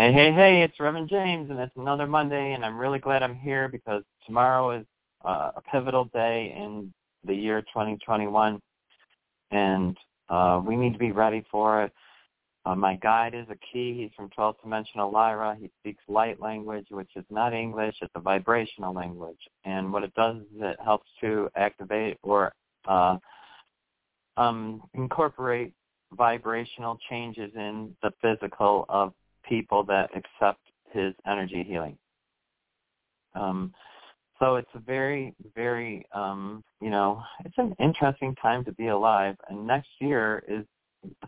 Hey, hey, hey, it's Reverend James, and it's another Monday, and I'm really glad I'm here because tomorrow is uh, a pivotal day in the year 2021, and uh, we need to be ready for it. Uh, my guide is a key. He's from 12th Dimensional Lyra. He speaks light language, which is not English. It's a vibrational language. And what it does is it helps to activate or uh, um, incorporate vibrational changes in the physical of people that accept his energy healing. Um, so it's a very, very, um, you know, it's an interesting time to be alive. And next year is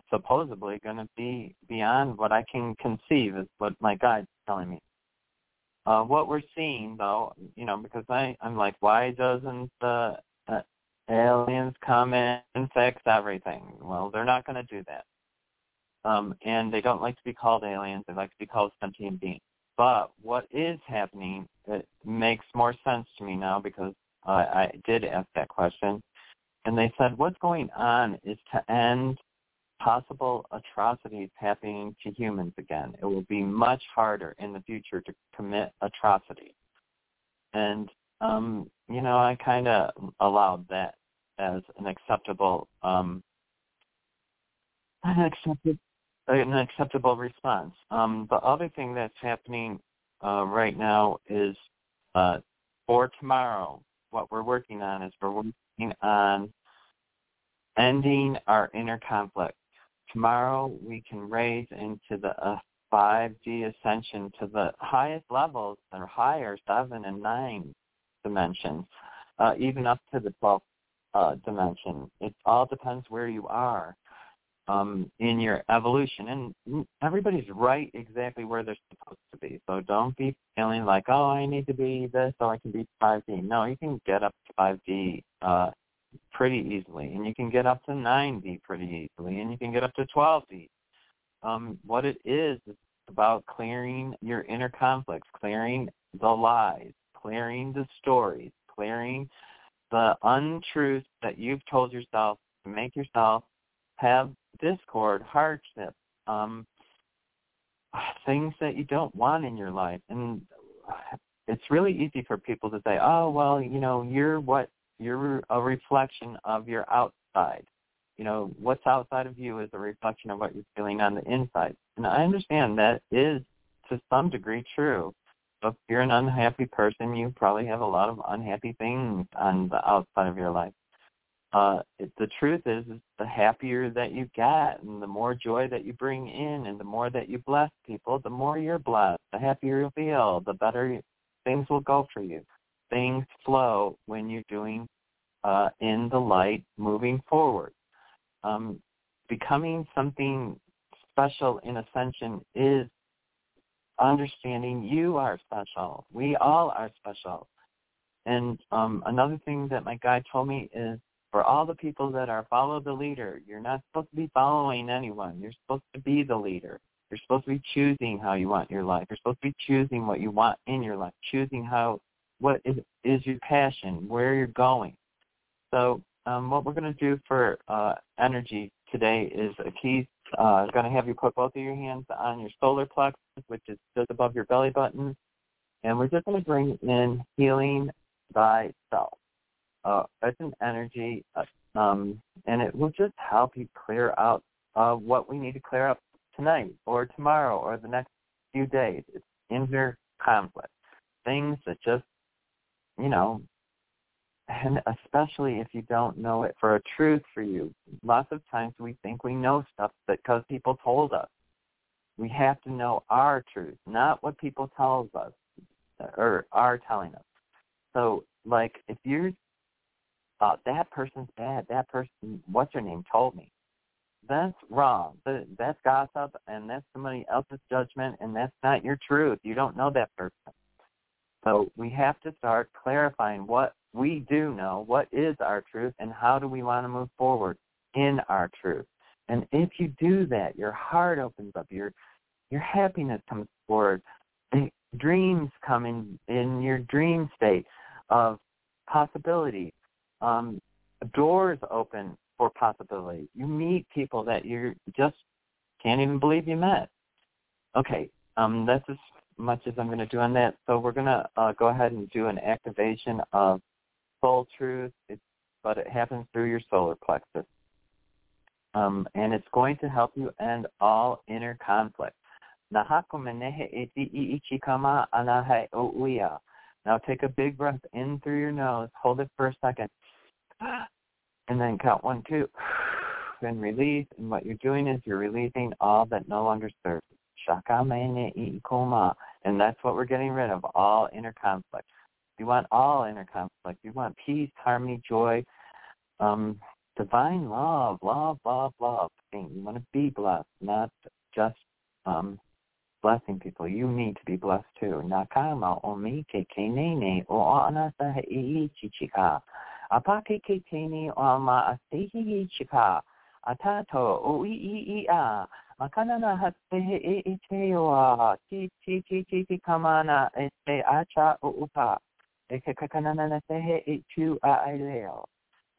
supposedly going to be beyond what I can conceive, is what my guide's telling me. Uh, what we're seeing, though, you know, because I, I'm like, why doesn't the uh, aliens come in and fix everything? Well, they're not going to do that. Um, and they don't like to be called aliens. They like to be called sentient beings. But what is happening it makes more sense to me now because uh, I did ask that question. And they said what's going on is to end possible atrocities happening to humans again. It will be much harder in the future to commit atrocities. And, um, you know, I kind of allowed that as an acceptable um, an accepted an acceptable response. Um, the other thing that's happening uh, right now is uh, for tomorrow, what we're working on is we're working on ending our inner conflict. Tomorrow we can raise into the uh, 5D ascension to the highest levels or higher, 7 and 9 dimensions, uh, even up to the 12th uh, dimension. It all depends where you are um, in your evolution. And everybody's right exactly where they're supposed to be. So don't be feeling like, oh, I need to be this so I can be 5D. No, you can get up to 5D uh, pretty easily. And you can get up to 9D pretty easily. And you can get up to 12D. Um, what it is, is about clearing your inner conflicts, clearing the lies, clearing the stories, clearing the untruths that you've told yourself to make yourself have discord, hardship, um, things that you don't want in your life. And it's really easy for people to say, oh, well, you know, you're what, you're a reflection of your outside. You know, what's outside of you is a reflection of what you're feeling on the inside. And I understand that is to some degree true. So if you're an unhappy person, you probably have a lot of unhappy things on the outside of your life uh, the truth is, is the happier that you get and the more joy that you bring in and the more that you bless people, the more you're blessed, the happier you'll feel, the better things will go for you. Things flow when you're doing uh, in the light moving forward. Um, becoming something special in ascension is understanding you are special. We all are special. And um, another thing that my guide told me is for all the people that are follow the leader, you're not supposed to be following anyone. You're supposed to be the leader. You're supposed to be choosing how you want your life. You're supposed to be choosing what you want in your life, choosing how what is, is your passion, where you're going. So um, what we're going to do for uh, energy today is a key. Uh, going to have you put both of your hands on your solar plexus, which is just above your belly button, and we're just going to bring in healing thyself uh, it's an energy, uh, um, and it will just help you clear out uh, what we need to clear up tonight or tomorrow or the next few days. It's inner conflict, things that just, you know, and especially if you don't know it for a truth for you. Lots of times we think we know stuff because people told us. We have to know our truth, not what people tell us or are telling us. So, like, if you're that person's bad, that person, what's her name, told me, that's wrong. That's gossip, and that's somebody else's judgment, and that's not your truth. You don't know that person. So we have to start clarifying what we do know, what is our truth, and how do we want to move forward in our truth. And if you do that, your heart opens up, your your happiness comes forward, the dreams come in in your dream state of possibility. Um, doors open for possibility. You meet people that you just can't even believe you met. Okay, um, that's as much as I'm going to do on that. So we're going to uh, go ahead and do an activation of soul truth, it's, but it happens through your solar plexus. Um, and it's going to help you end all inner conflict. Now take a big breath in through your nose. Hold it for a second. And then count one, two. Then release. And what you're doing is you're releasing all that no longer serves. Shaka meikoma. And that's what we're getting rid of, all inner conflict. You want all inner conflict. You want peace, harmony, joy, um, divine love, love, love, love. You want to be blessed, not just um, blessing people. You need to be blessed too. Nakama o mi ke kenene o anasa hei chichika. Apake ke tene o ama asehi chika. Atato o i i i a. Makana na hate he e e te o a. Ti ti ti ti ti kamana te acha o upa. E ke kakana na te he e tu a ai leo.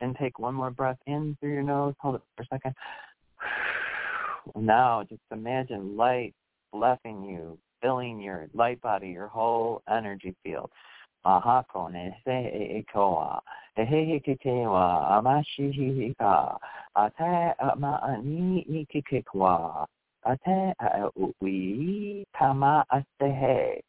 And take one more breath in through your nose. Hold it for a second. Now, just imagine light blessing you, filling your light body, your whole energy field. Ahako ne se e koa. E he he ke te wa amashi hi hi ka. Ate ma ani ni ke ke kwa. Ate a ui kama aste he.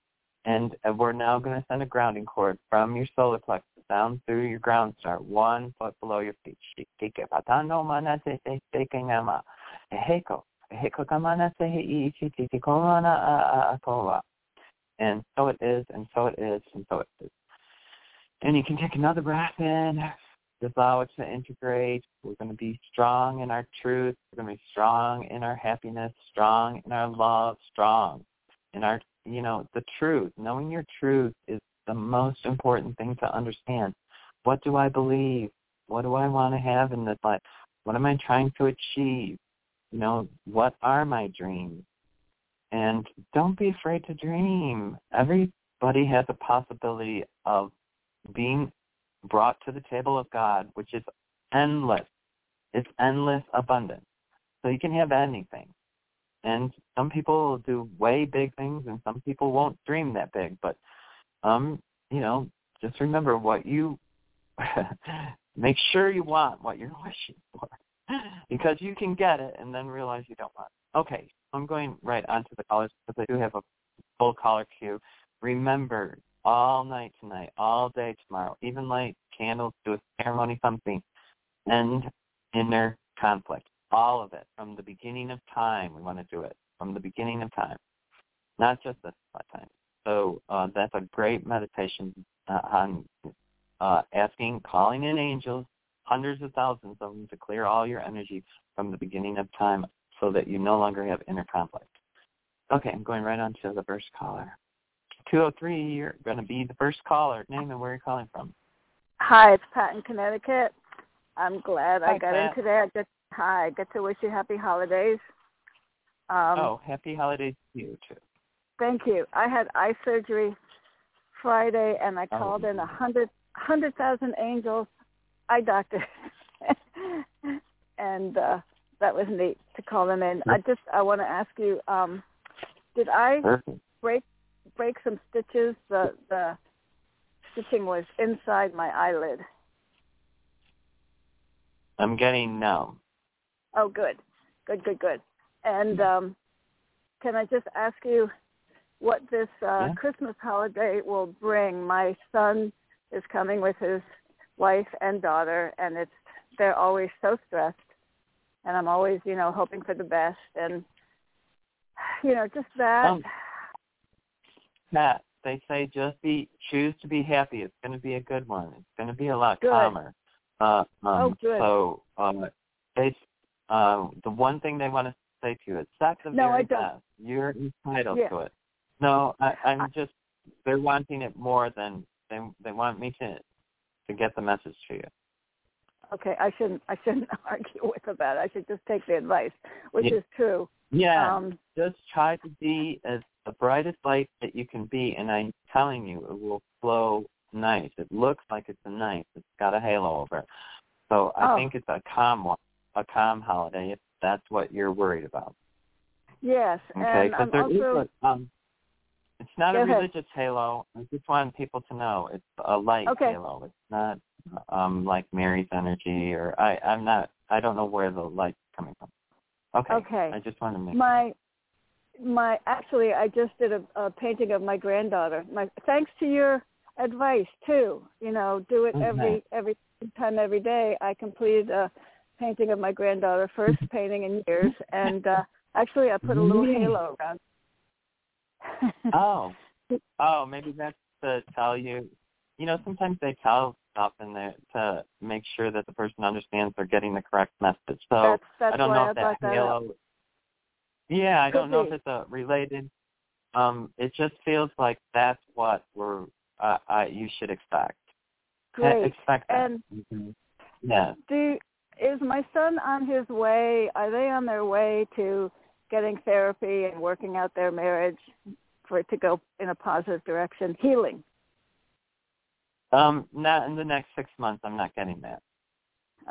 And we're now going to send a grounding cord from your solar plexus down through your ground star, one foot below your feet. Shikike patano manate se se kengama. Eheko. And so it is, and so it is, and so it is. And you can take another breath in, just allow it to integrate. We're going to be strong in our truth. We're going to be strong in our happiness, strong in our love, strong in our, you know, the truth. Knowing your truth is the most important thing to understand. What do I believe? What do I want to have in this life? What am I trying to achieve? You know, what are my dreams? And don't be afraid to dream. Everybody has a possibility of being brought to the table of God, which is endless. It's endless abundance. So you can have anything. And some people do way big things and some people won't dream that big. But um, you know, just remember what you make sure you want what you're wishing for. because you can get it and then realize you don't want it. Okay, I'm going right on to the callers because I do have a full caller queue. Remember, all night tonight, all day tomorrow, even light candles, do a ceremony, something, end inner conflict. All of it from the beginning of time. We want to do it from the beginning of time, not just this time. So uh, that's a great meditation uh, on uh, asking, calling in angels, hundreds of thousands of them to clear all your energy from the beginning of time so that you no longer have inner conflict. Okay, I'm going right on to the first caller. 203, you're going to be the first caller. Name and where you're calling from. Hi, it's Pat in Connecticut. I'm glad Hi, I got Pat. in today. I get, hi, I get to wish you happy holidays. Um, oh, happy holidays to you, too. Thank you. I had eye surgery Friday, and I Oh. called in a hundred hundred thousand angels eye doctor, and uh, that was neat to call them in. I just I want to ask you, um, did I break break some stitches? The the stitching was inside my eyelid. I'm getting no. Oh, good, good, good, good. And um, can I just ask you what this uh, Yeah. Christmas holiday will bring? My son is coming with his wife and daughter, and it's they're always so stressed, and I'm always you know hoping for the best, and you know just that. Um, Pat, they say just be choose to be happy. It's going to be a good one. It's going to be a lot good. calmer. Uh, um, oh, good. So um, they, uh, the one thing they want to say to you is that's the no, very I don't. best. You're entitled yeah. to it. No, I, I'm just they're wanting it more than they they want me to to get the message to you. Okay, I shouldn't I shouldn't argue with about it. I should just take the advice, which Yeah. is true. Yeah, Um, just try to be as the brightest light that you can be, and I'm telling you, it will flow nice. It looks like it's a nice. It's got a halo over it. So I Oh. think it's a calm one, a calm holiday if that's what you're worried about. yes, Okay, I'm there is also a, um, it's not Go a ahead. religious halo. I just want people to know it's a light Okay. halo. It's not um like Mary's energy or I I'm not I don't know where the light's coming from. Okay. Okay. I just wanted to make my my actually I just did a, a painting of my granddaughter. My thanks to your advice too. You know, do it every every time every day. I completed a painting of my granddaughter, first painting in years, and uh actually I put a little Yay. halo around. Oh. Oh, maybe that's to tell you. You know, sometimes they tell stuff in there to make sure that the person understands they're getting the correct message. So that's that's I don't know if that halo. up. Yeah, I Could don't know be. if it's a related. Um, it just feels like that's what we're. Uh, I you should expect. Great. Expect that. And Mhm. Yeah. do is my son on his way? Are they on their way to getting therapy and working out their marriage for it to go in a positive direction, healing? Um, not in the next six months. I'm not getting that.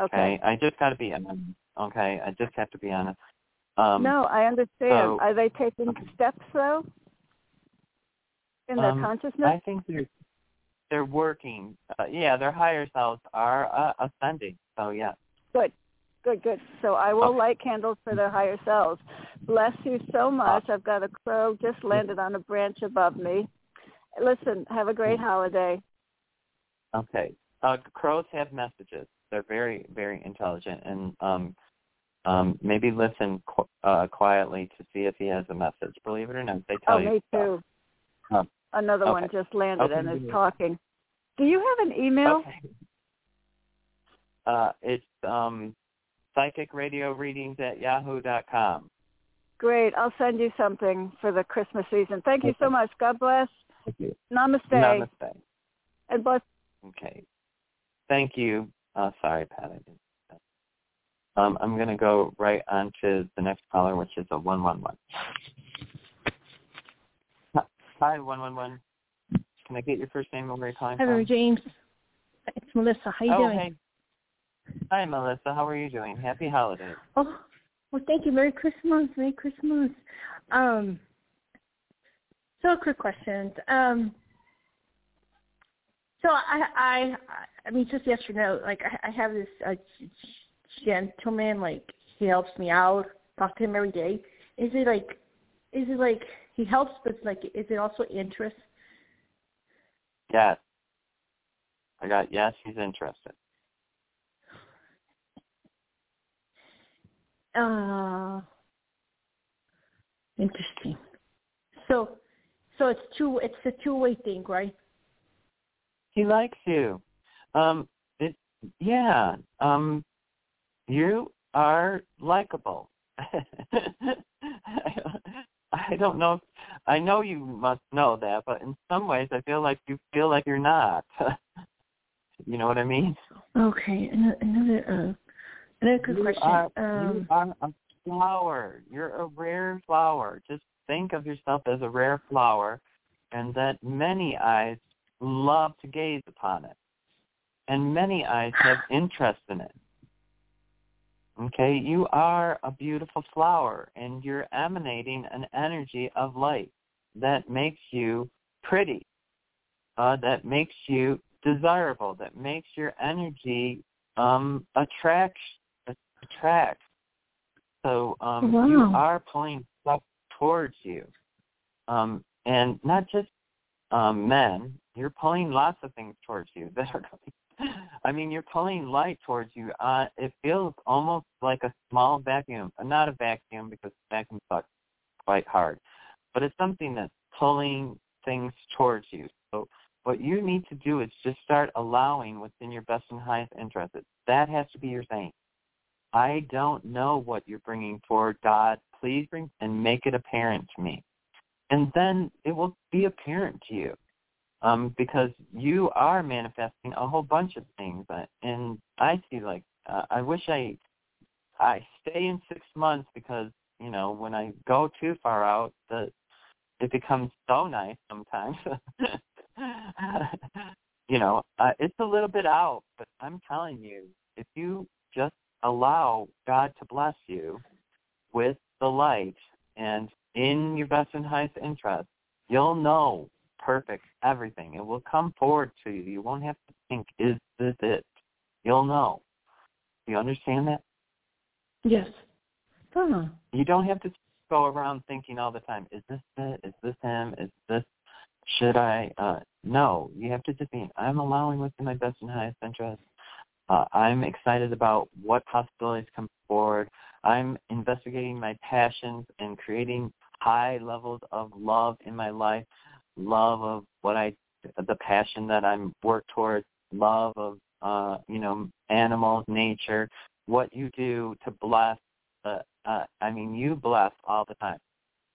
Okay. I just got to be honest. Okay, I just have to be honest. Um, no, I understand. so- Are they taking steps though in their Um, consciousness? I think they're they're working. Uh, yeah, their higher selves are uh, ascending. So yeah. Good, good, good. So I will Okay. light candles for their higher selves. Bless you so much. I've got a crow just landed on a branch above me. Listen, have a great holiday. Okay. Uh, crows have messages. They're very very intelligent, and um, um, maybe listen qu- uh, quietly to see if he has a message. Believe it or not, they tell Oh, you. me stuff. too. Um, Another one just landed Okay, and is talking. Do you have an email? Okay. Uh, it's um, psychic radio readings at yahoo dot com. Great. I'll send you something for the Christmas season. Thank you so much. God bless. Thank you. Namaste. Namaste. And bless. Okay. Thank you. Uh, sorry, Pat. I didn't. Um, I'm going to go right on to the next caller, which is a 111. Hi, 111. Can I get your first name and where you're calling Hi, Mary from? James. It's Melissa. How are you oh, doing? hey. Hi, Melissa. How are you doing? Happy holidays. Oh, well, thank you. Merry Christmas. Merry Christmas. Um, so quick questions. Um, so I, I, I mean, just yes or no. Like, I, I have this uh, gentleman. Like, he helps me out. Talk to him every day. Is it like, is it like he helps, but like, is it also interest? Yes. I got yes, he's interested. Uh, interesting. So, so it's two. It's a two-way thing, right? He likes you. Um, it, yeah. Um, you are likable. I don't know. If, I know you must know that, but in some ways, I feel like you feel like you're not. you know what I mean? Okay. Another uh, another good you question. Are, um, you are a flower. You're a rare flower. Just think of yourself as a rare flower, and that many eyes love to gaze upon it, and many eyes have interest in it. Okay, you are a beautiful flower, and you're emanating an energy of light that makes you pretty, uh, that makes you desirable, that makes your energy um, attract attract. So um, you are pulling stuff towards you, um, and not just um, men. You're pulling lots of things towards you that are going I mean, you're pulling light towards you. Uh, it feels almost like a small vacuum. Not a vacuum because vacuum sucks quite hard, but it's something that's pulling things towards you. So what you need to do is just start allowing what's in your best and highest interest. That has to be your thing. I don't know what you're bringing forward, God. Please bring and make it apparent to me. And then it will be apparent to you um, because you are manifesting a whole bunch of things. And I see like, uh, I wish I, I stay in six months because, you know, when I go too far out, the, it becomes so nice sometimes. you know, uh, it's a little bit out, but I'm telling you, if you just allow God to bless you with the light and in your best and highest interest, you'll know perfect everything. It will come forward to you. You won't have to think, is this it? You'll know. Do you understand that? Yes. Huh. You don't have to go around thinking all the time, is this it? Is this him? Is this should I uh no. You have to just be I'm allowing what's in my best and highest interest. Uh, I'm excited about what possibilities come forward. I'm investigating my passions and creating high levels of love in my life, love of what I, the passion that I'm work towards, love of, uh, you know, animals, nature, what you do to bless. Uh, uh, I mean, you bless all the time,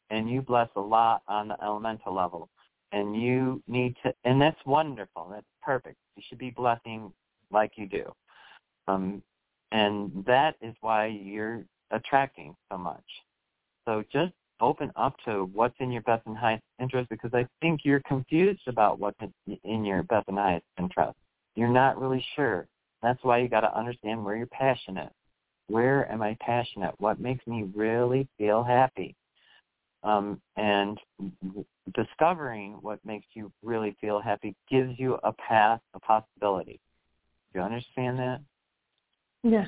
and you bless a lot on the elemental level, and you need to, and that's wonderful. That's perfect. You should be blessing like you do. Um, and that is why you're attracting so much. So just open up to what's in your best and highest interest because I think you're confused about what's in your best and highest interest. You're not really sure. That's why you got to understand where you're passionate. Where am I passionate? What makes me really feel happy? Um, and discovering what makes you really feel happy gives you a path, a possibility. Do you understand that? Yes.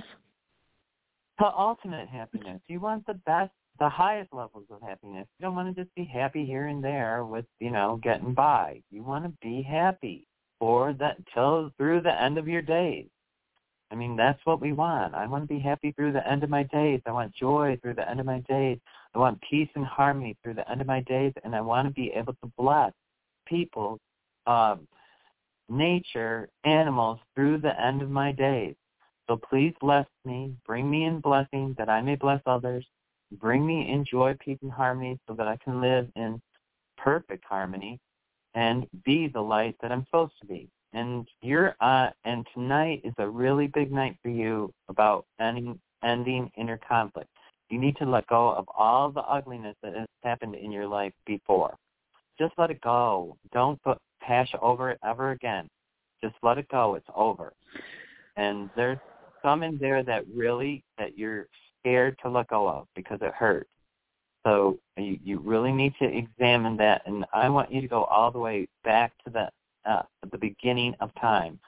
The ultimate happiness. You want the best, the highest levels of happiness. You don't want to just be happy here and there with, you know, getting by. You want to be happy for that till through the end of your days. I mean, that's what we want. I want to be happy through the end of my days. I want joy through the end of my days. I want peace and harmony through the end of my days, and I want to be able to bless people, um, nature, animals through the end of my days. So please bless me, bring me in blessing that I may bless others. Bring me in joy, peace, and harmony so that I can live in perfect harmony and be the light that I'm supposed to be. And you're uh and tonight is a really big night for you about ending ending inner conflict. You need to let go of all the ugliness that has happened in your life before. Just let it go. Don't hash over it ever again. Just let it go. It's over. And there's some in there that really that you're scared to let go of because it hurts. So you, you really need to examine that, and I want you to go all the way back to the uh, the beginning of time.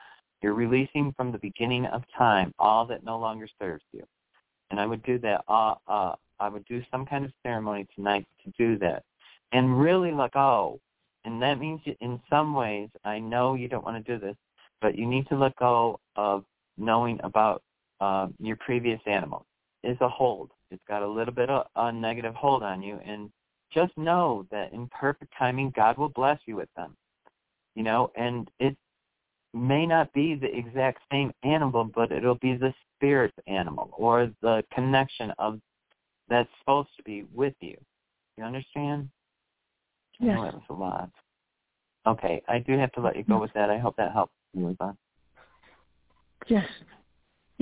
You're releasing from the beginning of time all that no longer serves you, and I would do that. Uh, uh, I would do some kind of ceremony tonight to do that, and really let go. And that means, in some ways, I know you don't want to do this, but you need to let go of knowing about uh, your previous animal is a hold. It's got a little bit of a negative hold on you, and just know that in perfect timing, God will bless you with them. You know, and it may not be the exact same animal, but it'll be the spirit animal or the connection of that's supposed to be with you. You understand? Yes. Know that was a lot. Okay, I do have to let you go mm-hmm. with that. I hope that helps you, Yvonne. Yes.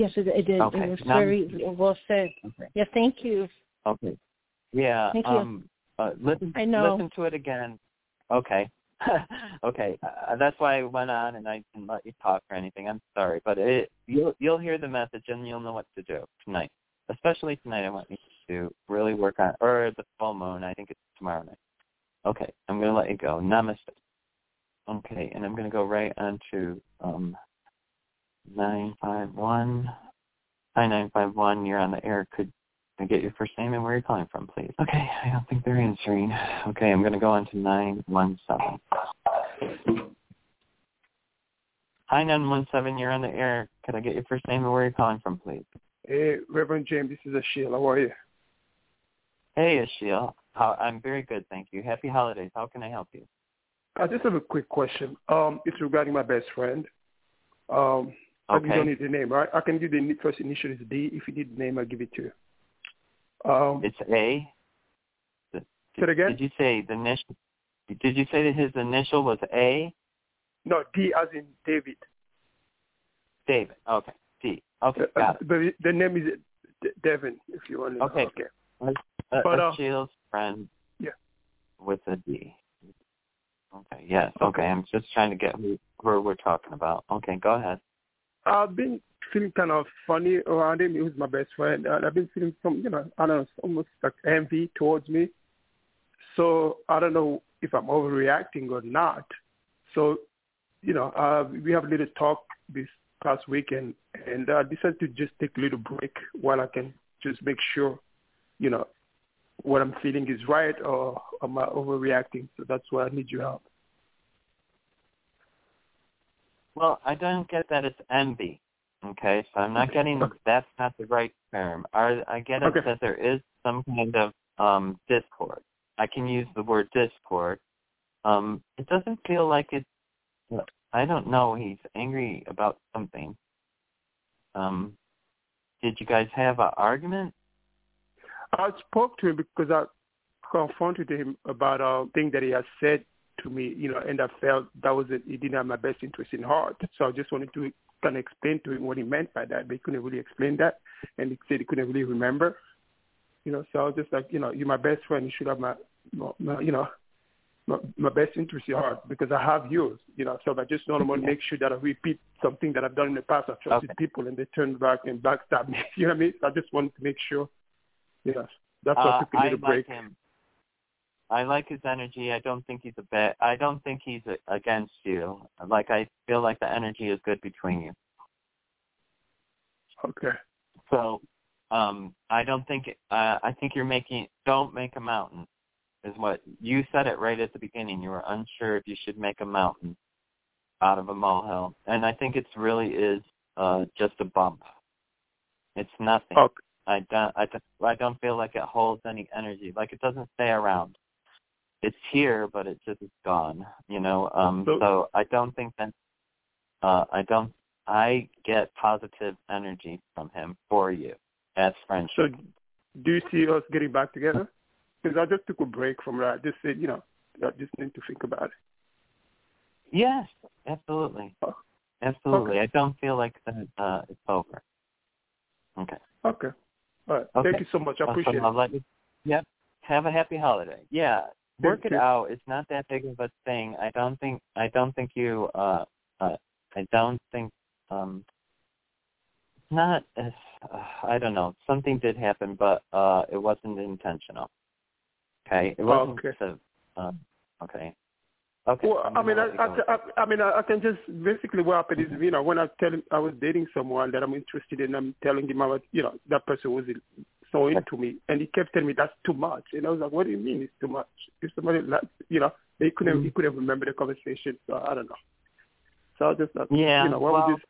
Yes, it, it did. Okay. It was Now- very well said. Okay. Yeah, thank you. Okay. Yeah. Thank you. um uh, listen I know. listen to it again. Okay. okay. Uh, that's why I went on and I didn't let you talk or anything. I'm sorry, but it you'll you'll hear the message and you'll know what to do tonight. Especially tonight I want you to really work on or the full moon, I think it's tomorrow night. Okay, I'm gonna let you go. Namaste. Okay, and I'm gonna go right on to um nine five one. Hi nine five one, you're on the air. Could I get your first name and where you're calling from, please? Okay, I don't think they're answering. Okay, I'm gonna go on to nine one seven. Hi, 917. You're on the air. Could I get your first name and where you're calling from, please? Hey, Reverend James. This is Ashil. How are you? Hey, Ashil. I'm very good, thank you. Happy holidays. How can I help you? I just have a quick question. Um, it's regarding my best friend. Um, okay. You don't need the name, right? I can give the first initial is D. If you need the name, I'll give it to you. Um, it's A. Did, say it again. Did you say the initial? Did you say that his initial was A? No, D as in David. David. Okay. D. Okay. Uh, got it. But the name is Devin, if you want to okay. know. Okay. Uh, but, uh, Ashil's friend. Yeah. With a D. Okay. Yes. Okay. I'm just trying to get who, who we're talking about. Okay. Go ahead. I've been feeling kind of funny around him. He was my best friend, and I've been feeling some, you know, I don't know, almost like envy towards me. So I don't know if I'm overreacting or not. So, you know, uh, we have a little talk this past weekend, and I decided to just take a little break while I can just make sure, you know, what I'm feeling is right or am I overreacting? So that's why I need your help. Well, I don't get that it's envy. Okay, so I'm not getting that's not the right term. I, I get it Okay. that there is some kind of um discord. I can use the word discord. Um, it doesn't feel like it's. I don't know. He's angry about something. Um, did you guys have an argument? I spoke to him because I confronted him about a thing that he had said to me, you know, and I felt that was it. He didn't have my best interest in heart. So I just wanted to kind of explain to him what he meant by that, but he couldn't really explain that, and he said he couldn't really remember. You know, so I was just like, you know, you're my best friend. You should have my, my, you know, my, my best interest in heart because I have yours. You know, so I just don't want to make sure that I repeat something that I've done in the past. I trusted Okay. people and they turned back and backstabbed me. You know what I mean? So I just wanted to make sure. You know, that's why I Uh, took a I little like break. him. I like his energy. I don't think he's a bad. I don't think he's a, against you. Like I feel like the energy is good between you. Okay. So, um, I don't think. Uh, I think you're making. Don't make a mountain, is what you said it right at the beginning. You were unsure if you should make a mountain out of a molehill, and I think it's really is uh, just a bump. It's nothing. Okay. I don't. I don't. I don't feel like it holds any energy. Like it doesn't stay around. It's here, but it just is gone. You know. Um. So- So I don't think that. Uh. I don't. I get positive energy from him for you as friendship. So do you see us getting back together? Because I just took a break from that. Just said, you know, I just need to think about it. Yes, absolutely, Oh, absolutely. okay. I don't feel like that. Uh, it's over. Okay. Okay. All right. Okay. Thank you so much. I Awesome. appreciate I'll it. let you. Yep. Have a happy holiday. Yeah. Work it out. It's not that big of a thing. I don't think. I don't think you. Uh. Uh. I don't think. Um. Not. As, uh, I don't know. Something did happen, but uh, it wasn't intentional. Okay. It wasn't. Okay. So, um. Okay. Okay. Well, I'm mean, I, let you go with I. I, I mean, I, I can just basically what happened is, you know, when I tell him I was dating someone that I'm interested in, I'm telling him I was, you know, that person was so into me, and he kept telling me that's too much, and I was like, what do you mean it's too much? If somebody, you know, he couldn't, he couldn't remember the conversation, so I don't know. So I was just like, Yeah, you know, what well, was this?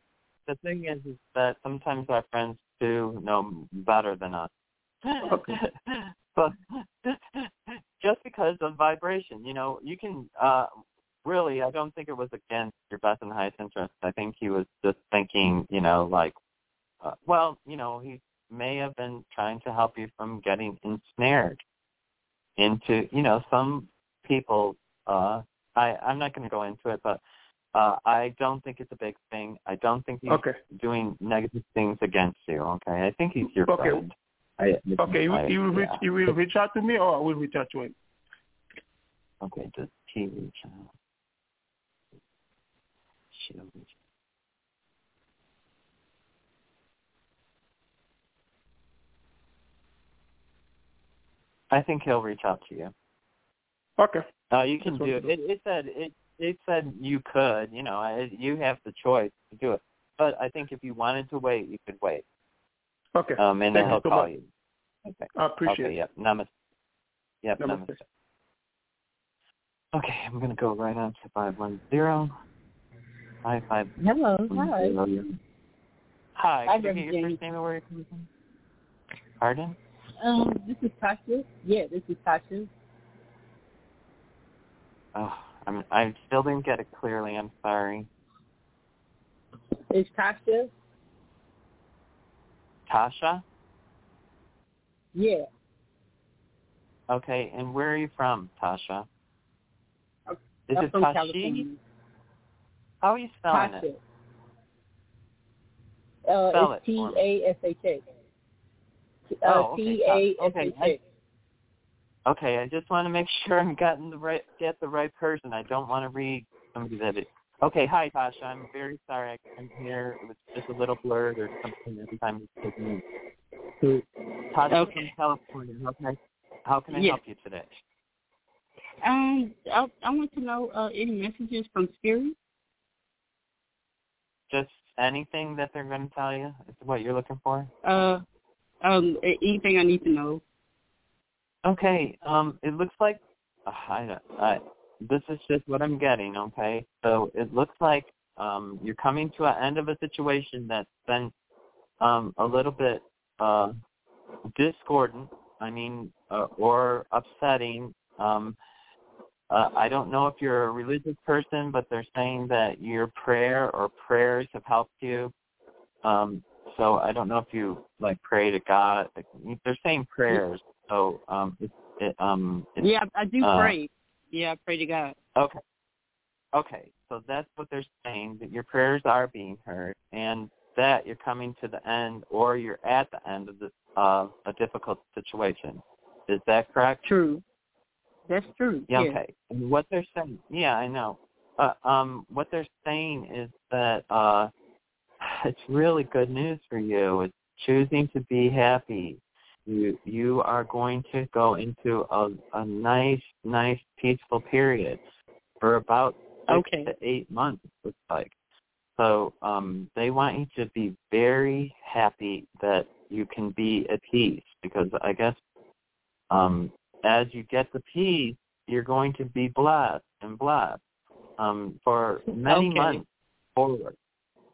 the thing is, is that sometimes our friends do know better than us. Okay. but just because of vibration, you know, you can uh really I don't think it was against your best and highest interest. I think he was just thinking, you know, like uh, well, you know, he may have been trying to help you from getting ensnared into, you know, some people uh I I'm not going to go into it, but uh I don't think it's a big thing. I don't think he's Okay. doing negative things against you. Okay, I think he's your Okay. friend. I, Okay, I- he will reach, yeah. he will reach out to me, or I will reach out to him. Okay, does he reach out? She'll reach I think he'll reach out to you. Okay. Uh, you can That's do it. I'll It, it said it. It said you could. You know, I, you have the choice to do it. But I think if you wanted to wait, you could wait. Okay. Um, and then Thank you he'll so call much. you. Okay. I appreciate okay. it. Yep. Namaste. Yep. Namaste. Namaste. Okay, I'm gonna go right on to five one zero. Hi, five. Hello. Hi. Hi. Hi, Can you get your James. first name and where you're coming from? Pardon? Um, this is Tasha. Yeah, this is Tasha. Oh, I'm. I still didn't get it clearly. I'm sorry. It's Tasha. Tasha. Yeah. Okay, and where are you from, Tasha? I'm- Is I'm it from Tashi? California. How are you spelling Tasha. it? Uh, Spell it's it T. A S H A. Oh, Uh, okay. T A S Okay, H I- A. Okay, I just want to make sure I'm getting the right get the right person. I don't want to read somebody that it. Okay, hi Tasha. I'm very sorry I couldn't hear. It was just a little blurred or something every time you spoke me. Tasha Okay. from California. How can I how can I Yes. help you today? Um, I, I want to know uh, any messages from Spirit. Just anything that they're going to tell you is what you're looking for. Uh, um, anything I need to know. Okay. Um, it looks like I, I this is just what I'm getting. Okay, so it looks like um you're coming to an end of a situation that's been um a little bit uh discordant. I mean, uh, or upsetting. Um, uh, I don't know if you're a religious person, but they're saying that your prayer or prayers have helped you. Um, so I don't know if you like pray to God. They're saying prayers. So um, it, it um, it's, Yeah, I do uh, pray. Yeah, I pray to God. Okay. Okay. So that's what they're saying, that your prayers are being heard and that you're coming to the end or you're at the end of this uh, a difficult situation. Is that correct? True. That's true. Yeah, okay. What they're saying yeah, I know. Uh, um what they're saying is that uh it's really good news for you. It's choosing to be happy. You you are going to go into a a nice, nice peaceful period for about six Okay. to eight months it looks like. So um they want you to be very happy that you can be at peace because I guess um as you get the peace you're going to be blessed and blessed um for many Okay. months forward.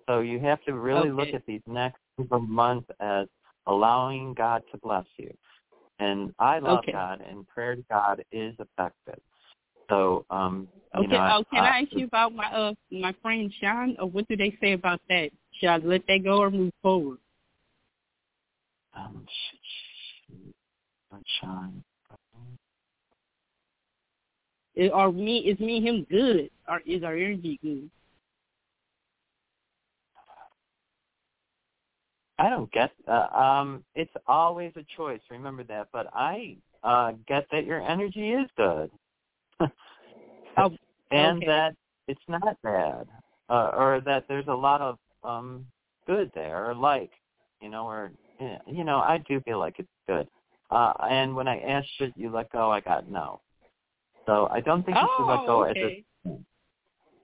So you have to really look at these next of months as allowing God to bless you. And I love Okay. God and prayer to God is effective. So um you Okay. know, oh, can I ask you about my uh my friend Sean? Or what do they say about that? Should I let that go or move forward? um Sean. Are me is me and him good? Or is our energy good? I don't get uh, um it's always a choice, remember that, but I uh get that your energy is good. Oh, and okay. that it's not bad. Uh, or that there's a lot of um good there or like, you know, or eh, you know, I do feel like it's good. Uh and when I asked should you let go, I got no. So I don't think you should let go oh, at this okay. point.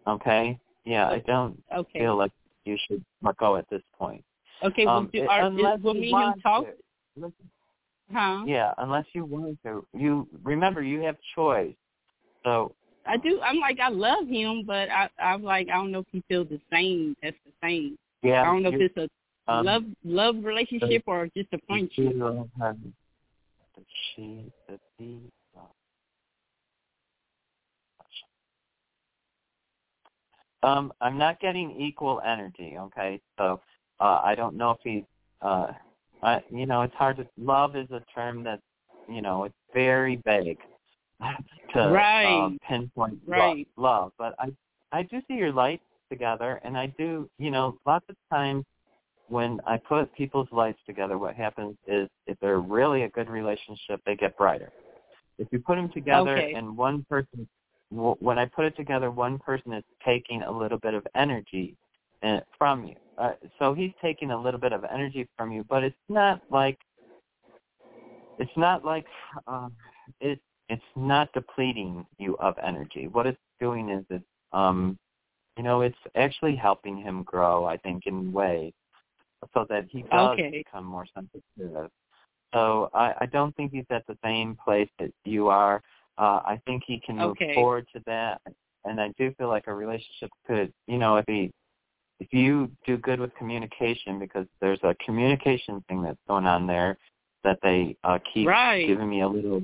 Okay? Yeah, I don't Okay. feel like you should let go at this point. Okay. um, will, do, are, unless is, will you me and him want talk? to. Huh? Yeah, unless you want to. You remember you have choice. So I do. I'm like I love him, but I I'm like I don't know if he feels the same. That's the same. yeah, I don't know you, if it's a um, love love relationship or just a friendship. feel have the she the the um I'm not getting equal energy, okay? So uh I don't know if he uh I you know, it's hard to love is a term that you know, it's very vague to Right. um, pinpoint Right. love. But I I do see your lights together and I do you know, lots of times when I put people's lights together, what happens is if they're really a good relationship, they get brighter. If you put them together Okay. and one person, when I put it together, one person is taking a little bit of energy uh, from you. Uh, so he's taking a little bit of energy from you, but it's not like it's not like uh, it it's not depleting you of energy. What it's doing is it's um you know it's actually helping him grow. I think in ways so that he does Okay. become more sensitive. So I, I don't think he's at the same place that you are. Uh, I think he can move Okay. forward to that. and I do feel like a relationship could, you know, if he, if you do good with communication, because there's a communication thing that's going on there that they uh, keep right. giving me a little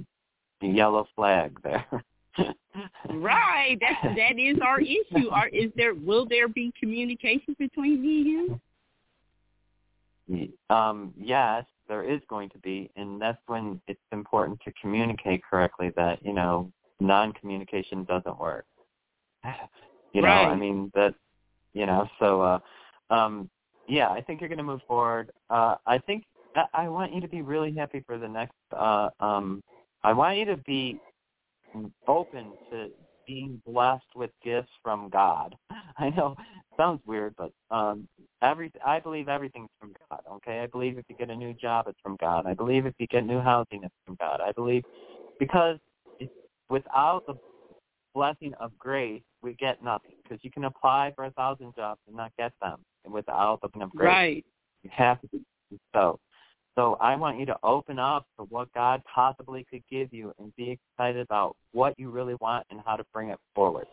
yellow flag there. right. That that is our issue. Are is there will there be communication between me and him? Um, yes, there is going to be, and that's when it's important to communicate correctly. That you know, non-communication doesn't work. You know, right. I mean that. You know, so uh, um, yeah, I think you're going to move forward. Uh, I think I want you to be really happy for the next. Uh, um, I want you to be open to being blessed with gifts from God. I know sounds weird, but um every I believe everything's from God, okay? I believe if you get a new job it's from God. I believe if you get new housing it's from God. I believe because it's, without the blessing of grace, we get nothing because you can apply for a thousand jobs and not get them without the blessing of grace. Right. You have to be so. So I want you to open up to what God possibly could give you and be excited about what you really want and how to bring it forward.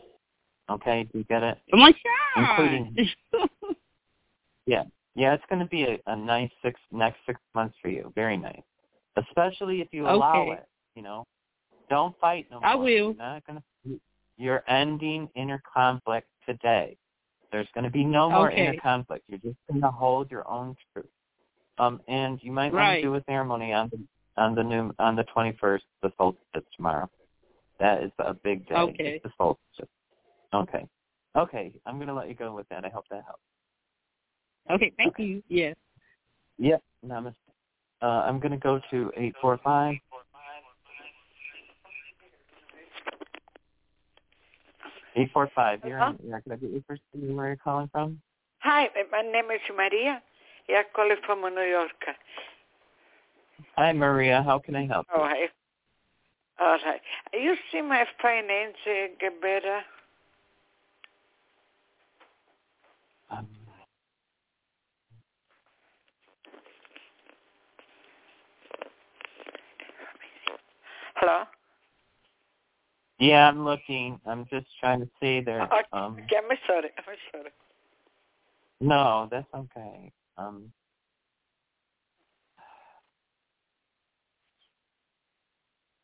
Okay, do you get it? Oh my God! Including, yeah, yeah, it's going to be a, a nice six next six months for you. Very nice, especially if you allow okay. it. You know, don't fight no more. I will. You're not gonna. You're ending inner conflict today. There's going to be no more okay. inner conflict. You're just going to hold your own truth. Um, and you might right. want to do a ceremony on the on the new on the 21st, the solstice tomorrow. That is a big day. Okay. It's the solstice. Okay. Okay. I'm going to let you go with that. I hope that helps. Okay. Thank okay. you. Yes. Yep. Namaste. Uh, I'm going to go to 845. Eight four five. You're on. Yeah, can I get your first name? Where you're calling from? Hi, my name is Maria. Yeah, calling from New York. Hi, Maria. How can I help you? Oh, hi. All right. You see my financing get better? Um, Hello? Yeah, I'm looking. I'm just trying to see there. Okay, Um, I'm sorry. I'm sorry. no, that's okay. Um,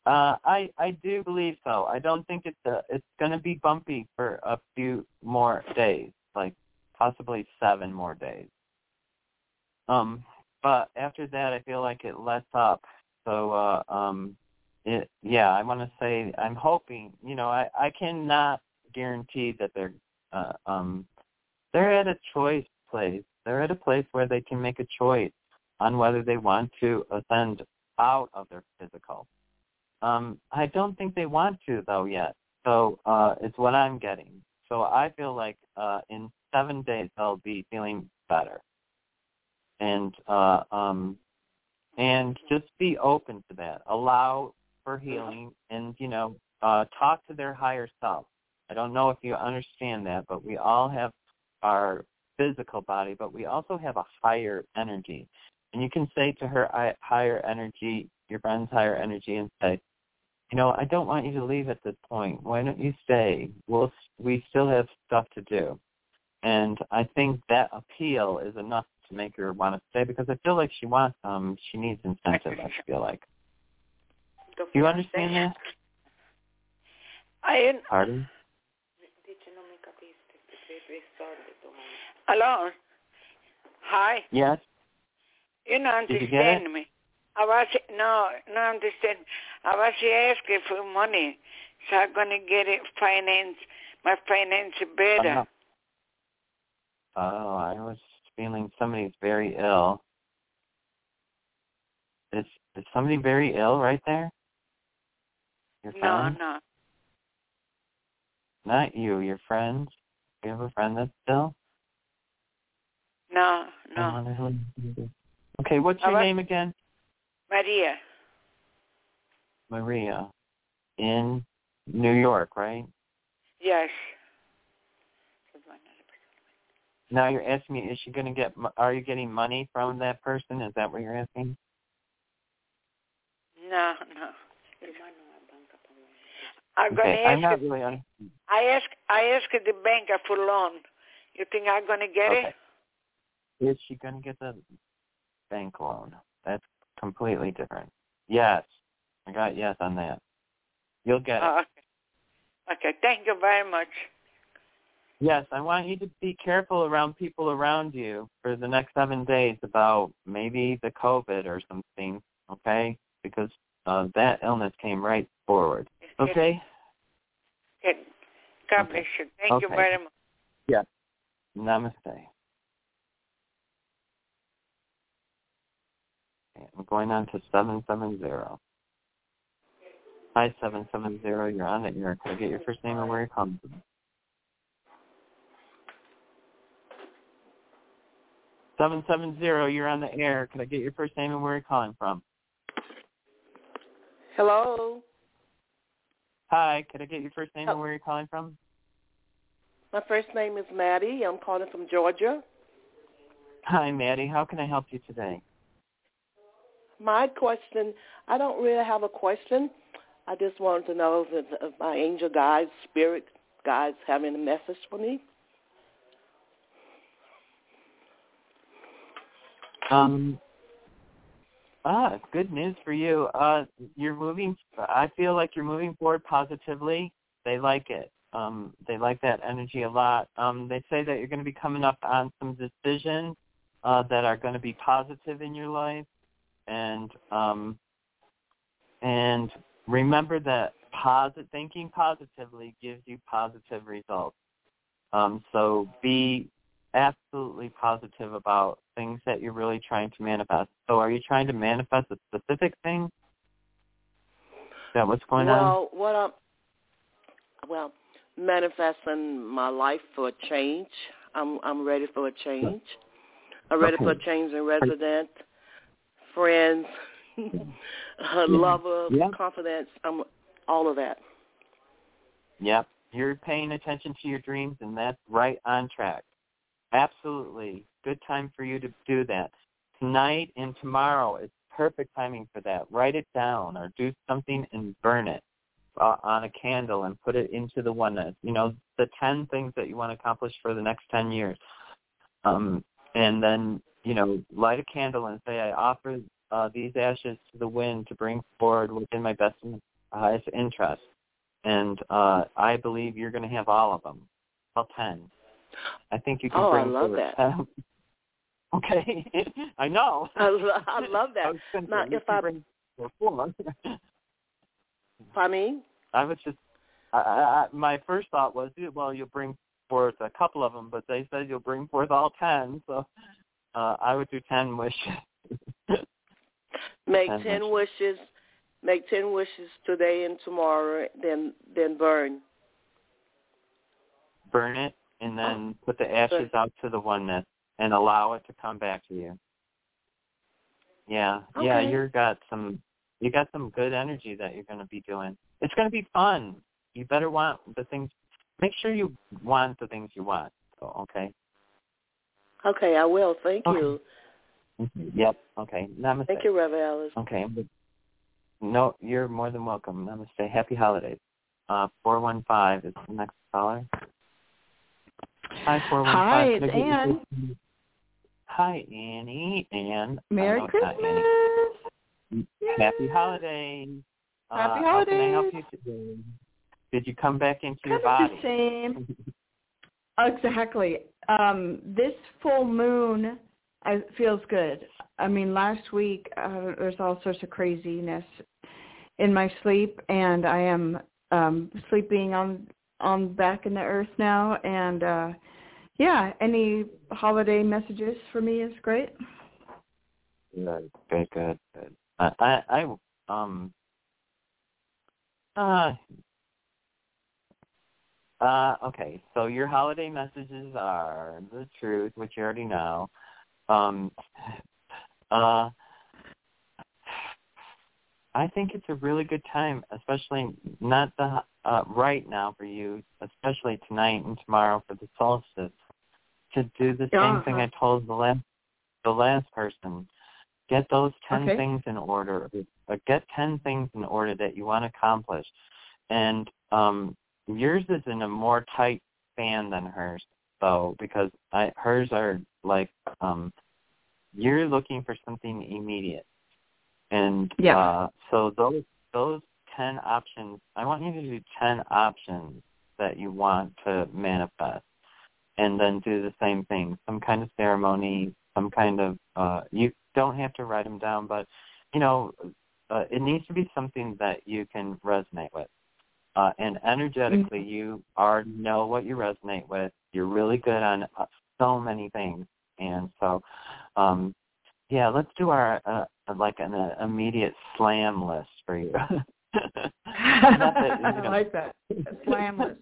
uh, I I do believe so. I don't think it's a, it's going to be bumpy for a few more days, like possibly seven more days. Um, but after that, I feel like it lets up. So, uh, um, it yeah, I want to say I'm hoping. You know, I I cannot guarantee that they're uh, um they're at a choice place. They're at a place where they can make a choice on whether they want to ascend out of their physical. Um, I don't think they want to though yet. So uh, it's what I'm getting. So I feel like uh, in seven days they'll be feeling better, and uh, um, and just be open to that. Allow for healing, and you know, uh, talk to their higher self. I don't know if you understand that, but we all have our physical body, but we also have a higher energy. And you can say to her higher energy, your friend's higher energy, and say, you know, I don't want you to leave at this point. Why don't you stay? We'll, we still have stuff to do. And I think that appeal is enough to make her want to stay because I feel like she wants, um, she needs incentive, I feel like. Do you understand that? I, Pardon? Hello. Hi. Yes. You don't Did you understand me. I was no, no understand. I was asking for money, so I'm gonna get it finance my finance better. Oh, I was feeling somebody's very ill. Is is somebody very ill right there? Your no, no. Not you, your friend. You have a friend that's ill? No, no. Okay, what's your name again? Maria. Maria. In New York, right? Yes. Now you're asking me, is she going to get? Are you getting money from that person? Is that what you're asking? No, no. I'm okay. gonna ask. I'm not really on. I ask. I asked the bank for loan. You think I'm gonna get Okay. it? Is she going to get the bank loan? That's completely different. Yes, I got yes on that. You'll get it. Oh, okay. Okay. Thank you very much. Yes, I want you to be careful around people around you for the next seven days about maybe the COVID or something, okay? Because uh, that illness came right forward. Okay? Okay. God Okay. bless you. Thank you Okay. very much. Namaste. I'm going on to 770. Hi, 770. You're on the air. Can I get your first name and where you're calling from? Seven seven zero, you're on the air. Can I get your first name and where you're calling from? Hello. Hi, could I get your first name and where you're calling from? My first name is Maddie. I'm calling from Georgia. Hi, Maddie. How can I help you today? My question, I don't really have a question. I just wanted to know if, if my angel guides, spirit guides, having a message for me. Um. Ah, good news for you. Uh, you're moving. I feel like you're moving forward positively. They like it. Um, they like that energy a lot. Um, they say that you're going to be coming up on some decisions uh, that are going to be positive in your life, and um, and remember that positive thinking positively gives you positive results. Um, so be absolutely positive about things that you're really trying to manifest. So are you trying to manifest a specific thing? Is that what's going on? well, what I'm, well, manifesting my life for a change. I'm I'm ready for a change. I'm ready for a change in resident, friends, a lover, Yeah. confidence. I'm all of that. Yep. You're paying attention to your dreams and that's right on track. Absolutely. Good time for you to do that. Tonight and tomorrow is perfect timing for that. Write it down or do something and burn it uh, on a candle and put it into the oneness. You know, the 10 things that you want to accomplish for the next 10 years. Um, and then, you know, light a candle and say, I offer uh, these ashes to the wind to bring forward within my best and highest interest. And uh, I believe you're going to have all of them, all 10. I think you can Oh, I bring love forward that. 10. okay. I know. I, lo- I love that. thinking Now, if I- bring. I mean, I was just, I, I, my first thought was, well, you'll bring forth a couple of them, but they said you'll bring forth all ten, so uh, I would do ten wishes. make Ten ten wishes. Make ten wishes today and tomorrow. Then then burn. Burn it, and then put the ashes out to the oneness, and allow it to come back to you. Yeah, yeah, Okay. you got some, you got some good energy that you're going to be doing. It's going to be fun. You better want the things. Make sure you want the things you want. So, okay. Okay, I will. Thank Okay. you. Yep. Okay. Namaste. Thank you, Reverend Ellis. Okay. No, you're more than welcome. Namaste. Happy holidays. Uh, 415 is the next caller. Hi, 415. Hi, it's get your Ann. Hi, Annie. Ann. Merry no, it's not Christmas. Annie. Happy holidays. Happy uh, How can I help holidays. you today? Did you come back into your body? the same. Exactly. Um, this full moon I, feels good. I mean, last week uh, there's all sorts of craziness in my sleep, and I am um, sleeping on on back in the earth now. And uh, yeah, any holiday messages for me is great. Good, good, good. I, I, I um, uh, uh, okay. So your holiday messages are the truth, which you already know. Um, uh, I think it's a really good time, especially not the uh, right now for you, especially tonight and tomorrow for the solstice, to do the same thing I Uh-huh. told the last the last person. Get those ten Okay. things in order. Uh, Get ten things in order that you want to accomplish, and um, yours is in a more tight span than hers, though, because I, hers are like um, you're looking for something immediate, and Yeah. uh, so those those ten options. I want you to do ten options that you want to manifest, and then do the same thing. Some kind of ceremony, some kind of. Uh, you don't have to write them down, but you know, uh, it needs to be something that you can resonate with. Uh, and energetically, you are know what you resonate with. You're really good on uh, so many things, and so, um, yeah, let's do our uh, like an uh, immediate slam list for you. That, you I like that. Slam list.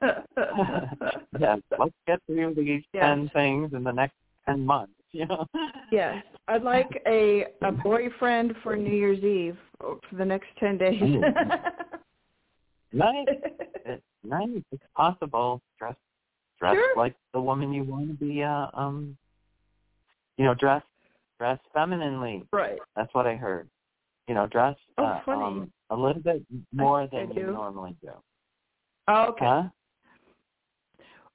yeah, let's get through these Yes. ten things in the next ten months. You know. Yes, I'd like a a boyfriend for New Year's Eve for the next ten days. Nice. It's nice. It's possible. Dress dress Sure. like the woman you want to be. Uh, um, you know, dress dress femininely. right. That's what I heard. You know, dress Oh, uh, um, a little bit more I than you do. normally do. Oh, okay. Huh?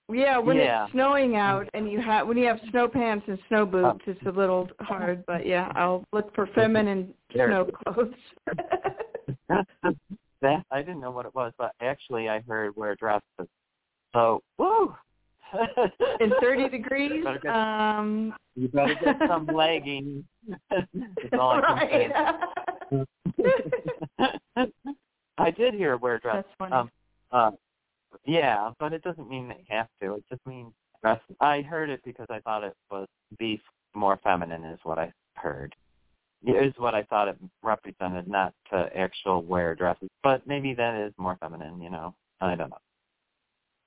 Yeah, when Yeah. it's snowing out and you have when you have snow pants and snow boots, it's a little hard. But yeah, I'll look for feminine snow clothes. that I didn't know what it was, but actually I heard wear dresses. So woo. In 30 degrees. Better get- Um, You better get some leggings. That's all I can right. say. I did hear wear dress. That's funny. Um, uh, yeah, but it doesn't mean they have to. It just means dress. I heard it because I thought it was be more feminine, is what I heard. Is what I thought it represented, not to actual wear dresses. But maybe that is more feminine. You know, I don't know.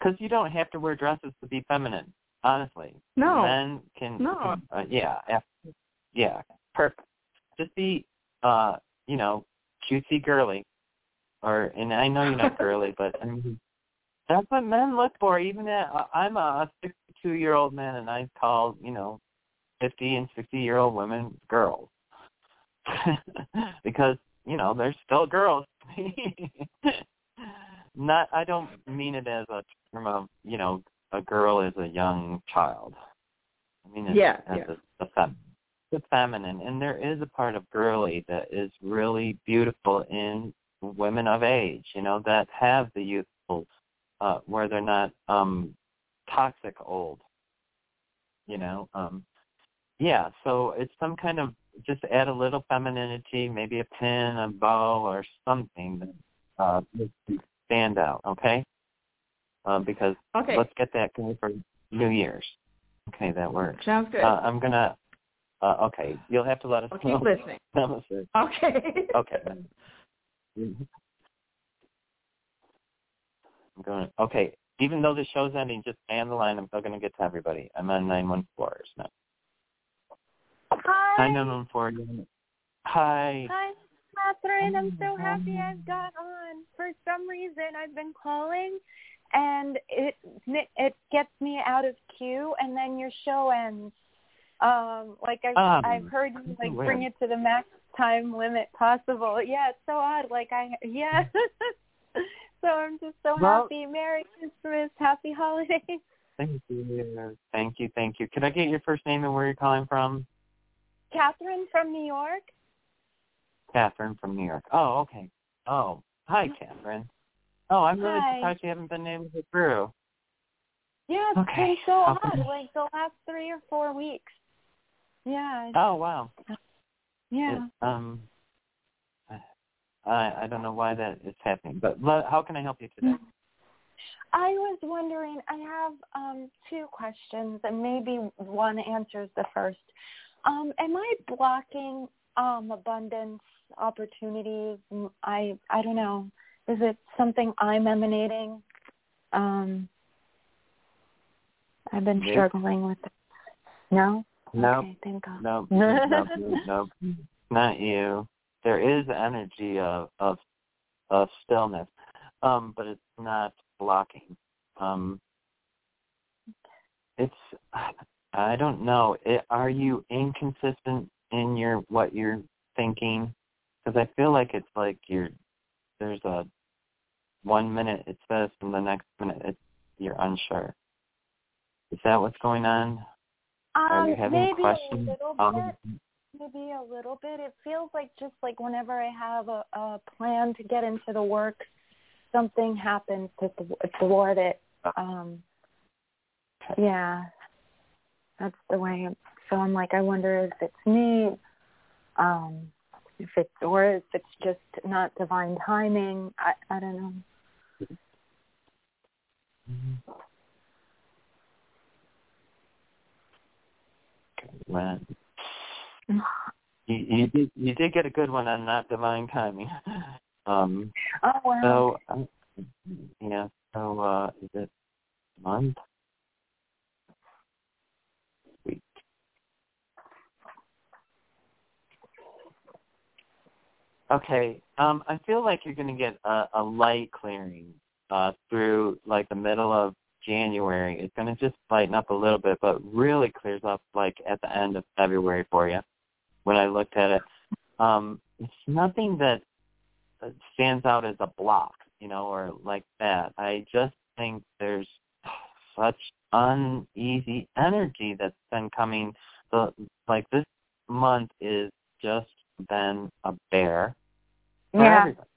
Because you don't have to wear dresses to be feminine. Honestly, No. men can. No. Uh, yeah, yeah, perfect. Just be, uh, you know, cutesy girly, or and I know you're not girly, but I mean, that's what men look for. Even at uh, I'm a 62 year old man, and I call you know 50 and 60 year old women girls because you know they're still girls. not I don't mean it as a term of you know a girl is a young child. I mean it Yeah, as yeah. a, a fem- the feminine, and there is a part of girly that is really beautiful in women of age. You know that have the youthful, uh, where they're not um toxic old. You know, um yeah. So it's some kind of just add a little femininity, maybe a pin, a bow, or something that uh, makes stand out. Okay. Uh, because Okay. let's get that going for New Year's. Okay, that works. Sounds good. Uh, I'm gonna. Uh, okay, you'll have to let us I'll know. keep listening. Namaste. Okay. Okay. I'm going. Okay. Even though the show's ending, just stay on the line. I'm still going to get to everybody. I'm on nine one four one fours now. Hi. Hi, nine one four. Hi. Hi, Catherine. I'm so happy I've got on. For some reason, I've been calling, and it it gets me out of queue, and then your show ends. Um, like I've Um, I've heard you like bring it to the max time limit possible. Yeah, it's so odd. Like I yeah. so I'm just so Well- happy. Merry Christmas. Happy holidays. Thank you. Thank you. Thank you. Could I get your first name and where you're calling from? Catherine from New York. Catherine from New York. Oh, okay. Oh, hi, Catherine. Oh, I'm really Hi. surprised you haven't been able to through. Yeah, it's Okay. been so odd. Like the last three or four weeks. Yeah. Oh, wow. Yeah. It, um, I I don't know why that is happening, but le- how can I help you today? I was wondering, I have um, two questions, and maybe one answers the first. Um, am I blocking um, abundance opportunities? I I don't know. Is it something I'm emanating? Um, I've been struggling with it. No? No, Okay, thank God. no, no, no, no, not you. There is energy of of of stillness, um, but it's not blocking. Um, it's I don't know. It, are you inconsistent in your what you're thinking? Because I feel like it's like you're there's a one minute it's this and the next minute it's you're unsure. Is that what's going on? Um, Are you having maybe questions? a little Um, bit. Maybe a little bit. It feels like just like whenever I have a, a plan to get into the work, something happens to th- thwart it. Um, yeah, that's the way. So I'm like, I wonder if it's me, um, if it's or if it's just not divine timing. I I don't know. Right. You, you did you did get a good one on not divine timing. Um, Oh wow. so um, yeah. So uh, is it month? Okay. Um, I feel like you're going to get a, a light clearing uh, through like the middle of January. It's going to just lighten up a little bit, but really clears up like at the end of February for you. When I looked at it, um, it's nothing that uh, stands out as a block, you know, or like that. I just think there's such uneasy energy that's been coming. The like this month is just been a bear for Yeah. everybody.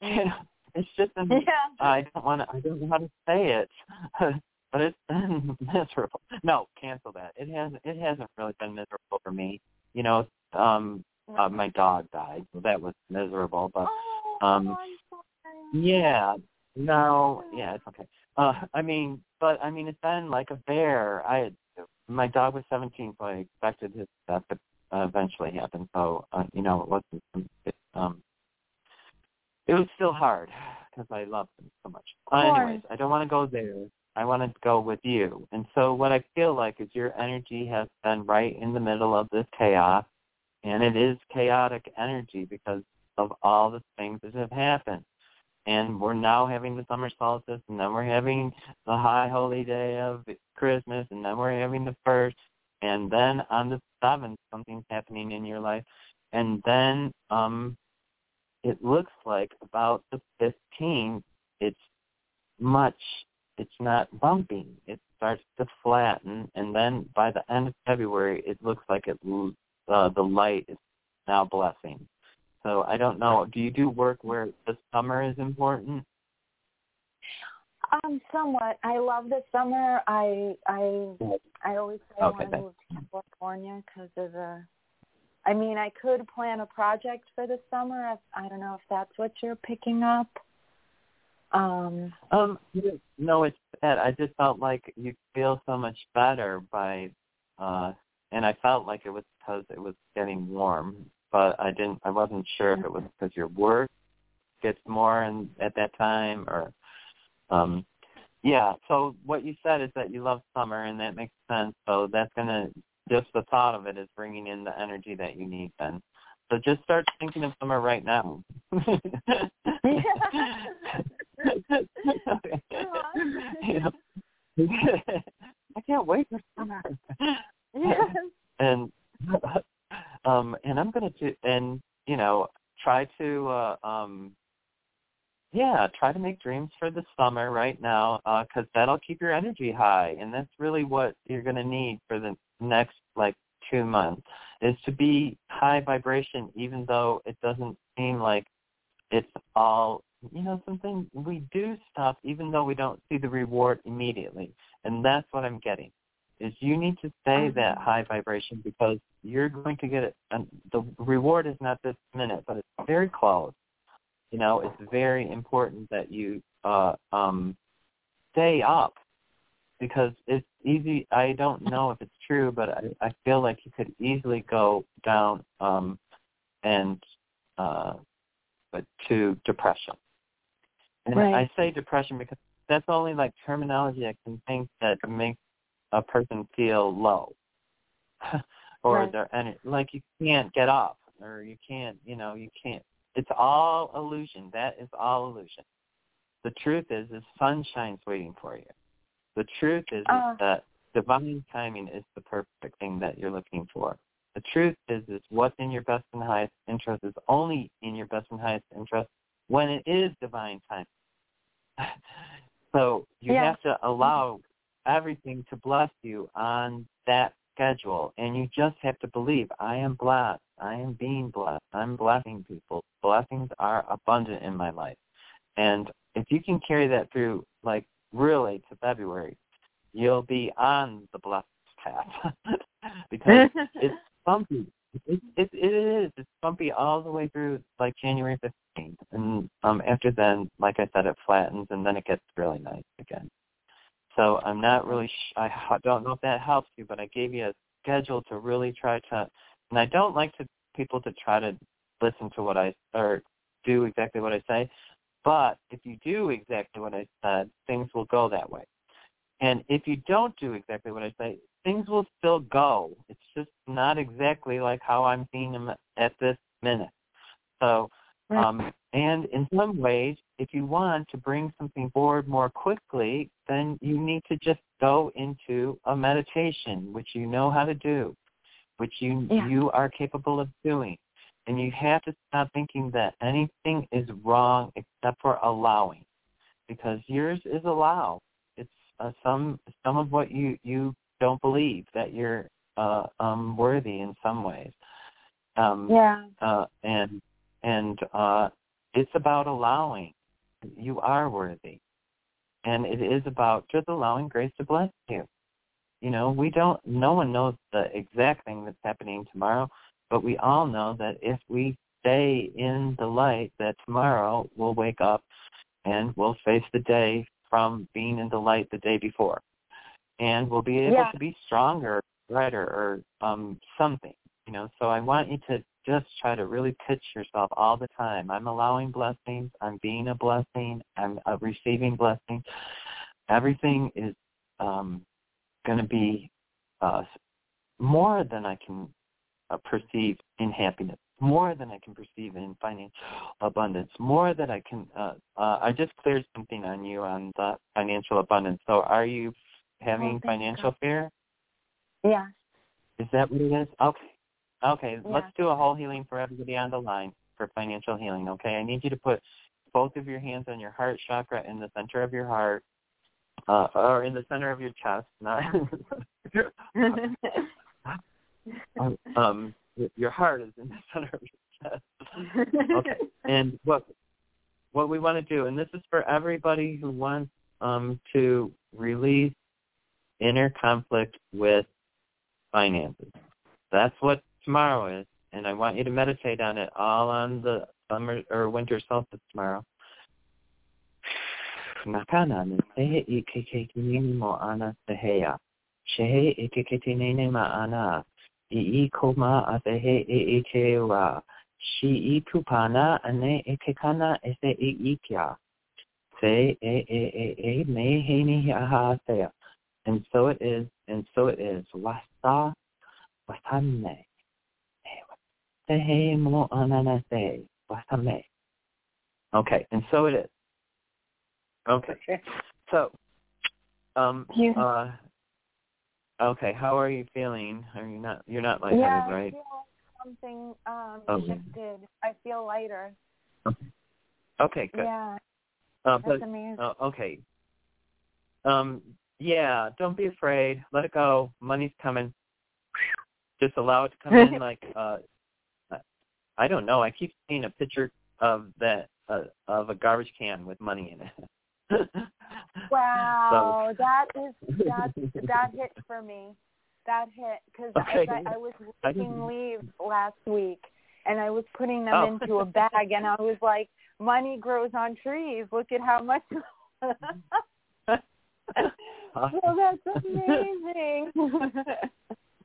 You know, it's just been, Yeah. I don't want to. I don't know how to say it, but it's been miserable. No, cancel that. It hasn't. It hasn't really been miserable for me. You know, um, uh, my dog died, so that was miserable. But um, yeah, no, yeah, it's okay. Uh, I mean, but I mean, it's been like a bear. I my dog was 17, so I expected his death to uh, eventually happen. So uh, you know, it wasn't. It, um, it was still hard because I loved him so much. Uh, anyways. I don't want to go there. I want to go with you. And so what I feel like is your energy has been right in the middle of this chaos, and it is chaotic energy because of all the things that have happened. And we're now having the summer solstice, and then we're having the high holy day of Christmas, and then we're having the first, and then on the seventh, something's happening in your life, and then um, it looks like about the 15th, it's much, it's not bumping. It starts to flatten, and then by the end of February, it looks like it uh, the light is now blessing. So I don't know. Do you do work where the summer is important? Um, somewhat. I love the summer. I I I always say I Okay, want to move to California because of the. I mean, I could plan a project for the summer. If, I don't know if that's what you're picking up. Um. Um, no, it's bad. I just felt like you feel so much better by, uh, and I felt like it was because it was getting warm, but I didn't. I wasn't sure if it was because your work gets more and at that time or, um, yeah. So what you said is that you love summer, and that makes sense. So that's gonna just the thought of it is bringing in the energy that you need then. So just start thinking of summer right now. You know? I can't wait for summer. and um and I'm gonna do and you know try to uh um yeah try to make dreams for the summer right now because that'll keep your energy high and that's really what you're gonna need for the next like two months is to be high vibration even though it doesn't seem like it's all you know something we do stuff even though we don't see the reward immediately. And that's what i'm getting is you need to stay that high vibration because you're going to get it and the reward is not this minute but it's very close. You know it's very important that you uh um stay up because it's easy i don't know if it's true but i i feel like you could easily go down um and uh to depression and Right. i say depression because that's only like terminology i can think that makes a person feel low or Right. they're and like you can't get up or you can't you know you can't it's all illusion that is all illusion the truth is is sunshine's waiting for you the truth is, Uh. is that divine timing is the perfect thing that you're looking for the truth is is what's in your best and highest interest is only in your best and highest interest when it is divine time. so you Yeah. have to allow everything to bless you on that schedule and you just have to believe I am blessed. I am being blessed. I'm blessing people. Blessings are abundant in my life. And if you can carry that through like really to February, you'll be on the blessed path. because it's bumpy. It, it it is. It's bumpy all the way through like January fifteenth, and um after then, like I said, it flattens and then it gets really nice again. So I'm not really. Sh- I don't know if that helps you, but I gave you a schedule to really try to. And I don't like to people to try to listen to what I or do exactly what I say. But if you do exactly what I said, things will go that way. And if you don't do exactly what I say, things will still go. It's just not exactly like how I'm seeing them at this minute. So, um, and in some ways, if you want to bring something forward more quickly, then you need to just go into a meditation, which you know how to do, which you Yeah. you are capable of doing. And you have to stop thinking that anything is wrong except for allowing, because yours is allow. It's uh, some some of what you you don't believe that you're uh, um, worthy in some ways. Um, Yeah. uh, and and uh, it's about allowing. You are worthy, and it is about just allowing grace to bless you. You know, we don't. No one knows the exact thing that's happening tomorrow, but we all know that if we stay in the light, that tomorrow we'll wake up and we'll face the day from being in the light the day before, and we'll be able Yeah. to be stronger, brighter, or um, something. You know, so I want you to just try to really pitch yourself all the time. I'm allowing blessings. I'm being a blessing. I'm uh, receiving blessings. Everything is um, going to be uh, more than I can uh, perceive in happiness, more than I can perceive in financial abundance, more than I can. Uh, uh, I just cleared something on you on the financial abundance. So, are you having thank financial fear? Yeah. Is that what it is? Okay. Okay, Yeah. let's do a whole healing for everybody on the line for financial healing, okay? I need you to put both of your hands on your heart chakra in the center of your heart, uh, or in the center of your chest, not um, um, your heart is in the center of your chest. Okay. And what what we want to do, and this is for everybody who wants um, to release inner conflict with finances. That's what tomorrow is, and I want you to meditate on it all on the summer or winter solstice tomorrow. Nakana ni sehe ikeketinini mo ana seheya. Shehe ikeketinini ma ana. I koma asehe e ikewa. Shi i kupana ane ikekana ese i ikya. Se e e e e me he ni aha seya. And so it is, and so it is. Wasa wasame. Sehe mo ananase. Wasame. Okay, and so it is. Okay. So, um, You- uh, okay, how are you feeling? Are you not, you're not yeah, lightheaded, I right? feel like something um Okay. shifted. I feel lighter. Okay, good. Yeah. Uh, That's but, amazing. uh, okay. Um, yeah, don't be afraid. Let it go. Money's coming. Just allow it to come in like, uh, I don't know. I keep seeing a picture of that, uh, of a garbage can with money in it. Wow, that is that that hit for me. That hit because Okay. I, I was taking leaves last week, and I was putting them Oh. into a bag, and I was like, "Money grows on trees. Look at how much." well, that's amazing.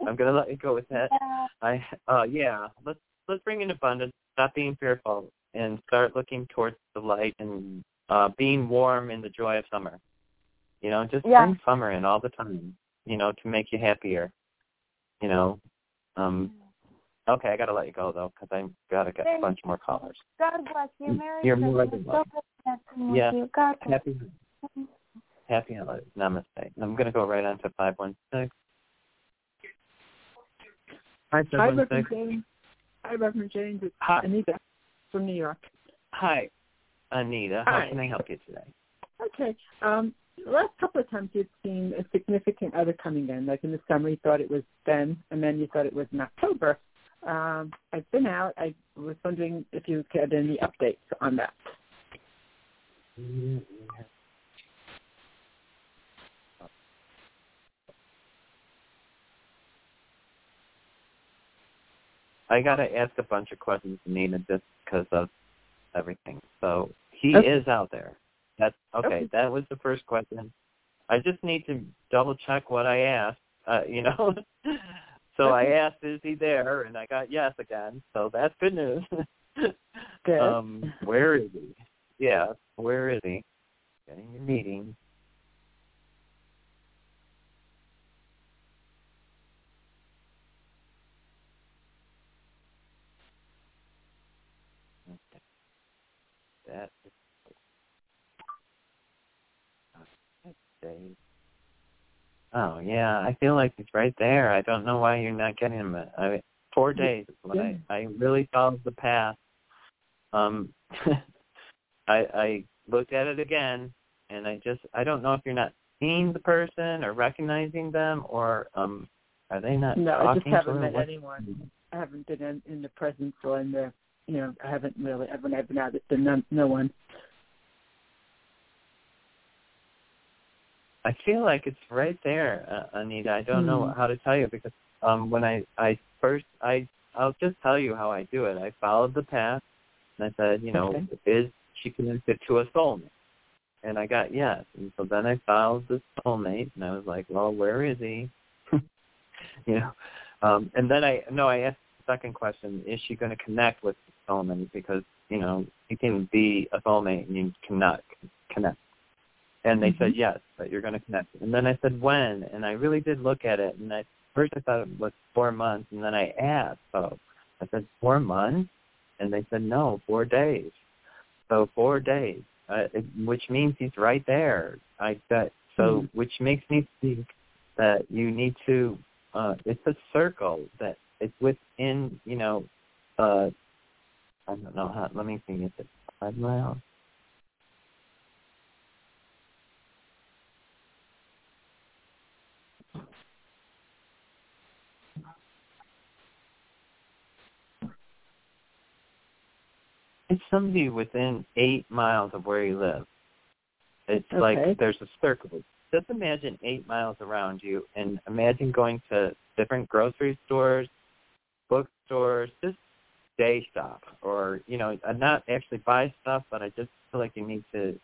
I'm gonna let you go with that. Yeah. I uh yeah, let's let's bring in abundance, stop being fearful and start looking towards the light and uh being warm in the joy of summer. You know, just Yeah. bring summer in all the time, you know, to make you happier. You know. Um okay, I got to let you go though cuz I got to get a Thank bunch more callers. God bless you, Mary. You're more Christmas. than So welcome. good connecting Yeah. you. God bless Happy happy holidays. Namaste. I'm going to go right on to 516. Hi, Hi, Reverend James. Hi, Reverend James. It's Hi. Anita from New York. Hi. Anita. How Hi. can I help you today? Okay. Um, the last couple of times you've seen a significant other coming in. Like in the summer, you thought it was Ben, and then you thought it was in October. Um, I've been out. I was wondering if you had any updates on that. I gotta ask a bunch of questions, Nina, just because of everything. So he Okay. is out there. That's okay, Okay. That was the first question. I just need to double check what I asked. Uh, you know. so I asked, "Is he there?" And I got yes again. So that's good news. Good. Um, where is he? Yeah, where is he? Getting your meeting. That. Oh yeah, I feel like he's right there. I don't know why you're not getting him. I mean, four days is what I I really followed the path. Um, I I looked at it again, and I just I don't know if you're not seeing the person or recognizing them, or um, are they not talking to me? No, I just haven't met anyone. I haven't been in, in the presence or in the, you know, I haven't really, I've been out, been no, no one. I feel like it's right there, uh, Anita. I don't know Hmm. how to tell you because um when I I first I I'll just tell you how I do it. I followed the path and I said, you know, Okay. is she connected to a soulmate? And I got yes. And so then I followed the soulmate and I was like, well, where is he? you know. Um and then I no, I asked the second question, is she going to connect with the soulmate because, you know, you can be a soulmate and you cannot connect. And they said yes, that you're going to connect. And then I said when, and I really did look at it. And I first I thought it was four months, and then I asked, so I said four months, and they said no, four days. So four days, uh, it, which means he's right there. I got so, Mhm. which makes me think that you need to. uh It's a circle that it's within, you know. uh I don't know how. Let me see if it's five miles. It's somebody within eight miles of where you live. It's Okay. like there's a circle. Just imagine eight miles around you, and imagine going to different grocery stores, bookstores, just day shop, or you know, uh, not actually buy stuff, but I just feel like you need to.